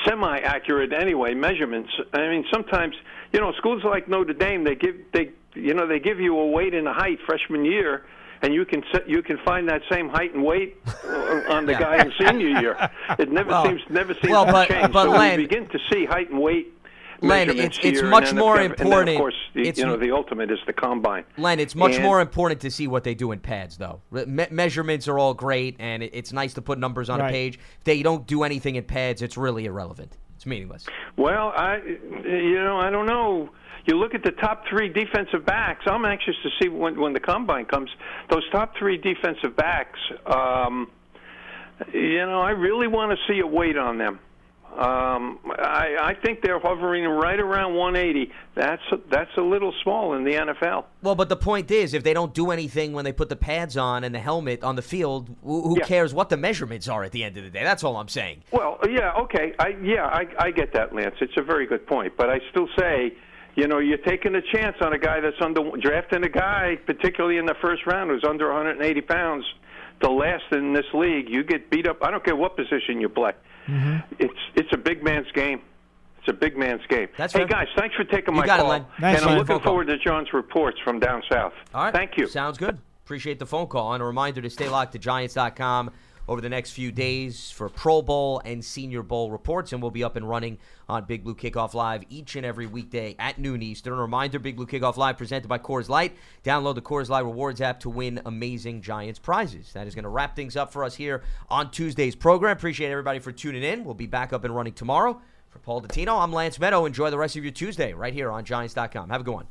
Speaker 8: semi-accurate anyway measurements. I mean, sometimes you know schools like Notre Dame they give they you know they give you a weight and a height freshman year. And you can set, you can find that same height and weight on the
Speaker 1: Yeah.
Speaker 8: guy in senior year. It never
Speaker 1: Well-
Speaker 8: seems never seems
Speaker 1: well,
Speaker 8: to
Speaker 1: but-
Speaker 8: change.
Speaker 1: but
Speaker 8: so
Speaker 1: Len-
Speaker 8: we begin to see height and weight.
Speaker 1: Len, it's- it's
Speaker 8: here, and
Speaker 1: much
Speaker 8: then
Speaker 1: more
Speaker 8: and then,
Speaker 1: important-
Speaker 8: of course, the,
Speaker 1: it's-
Speaker 8: you know the ultimate is the combine.
Speaker 1: Len, it's much
Speaker 8: And-
Speaker 1: more important to see what they do in pads, though. Me- measurements are all great, and it- it's nice to put numbers on a page. If they don't do anything in pads, it's really irrelevant. It's meaningless.
Speaker 8: Well, I you know I don't know. You look at the top three defensive backs. I'm anxious to see when when the combine comes. Those top three defensive backs. Um, you know, I really want to see a weight on them. Um, I, I think they're hovering right around 180. That's that's a little small in the NFL.
Speaker 1: Well, but the point is, if they don't do anything when they put the pads on and the helmet on the field, who, who
Speaker 8: Yeah.
Speaker 1: cares what the measurements are at the end of the day? That's all I'm saying.
Speaker 8: Well, yeah, okay, I yeah, I, I get that, Lance. It's a very good point, but I still say, you know, you're taking a chance on a guy that's under drafting a guy, particularly in the first round, who's under 180 pounds. The last in this league, you get beat up. I don't care what position you play. Mm-hmm. It's it's a big man's game. It's a big man's game.
Speaker 1: That's
Speaker 8: hey
Speaker 1: fair.
Speaker 8: guys, thanks for taking
Speaker 1: You
Speaker 8: my
Speaker 1: got it,
Speaker 8: call,
Speaker 1: Len.
Speaker 2: Thanks,
Speaker 8: and I'm looking
Speaker 1: Phone call.
Speaker 8: forward to John's reports from down south.
Speaker 1: All right.
Speaker 8: Thank you.
Speaker 1: Sounds good. Appreciate the phone call. And a reminder to stay locked to Giants.com over the next few days for Pro Bowl and Senior Bowl reports. And we'll be up and running on Big Blue Kickoff Live each and every weekday at noon Eastern. A reminder Big Blue Kickoff Live presented by Coors Light. Download the Coors Light Rewards app to win amazing Giants prizes. That is going to wrap things up for us here on Tuesday's program. Appreciate everybody for tuning in. We'll be back up and running tomorrow. For Paul Dottino, I'm Lance Medow. Enjoy the rest of your Tuesday right here on Giants.com. Have a good one.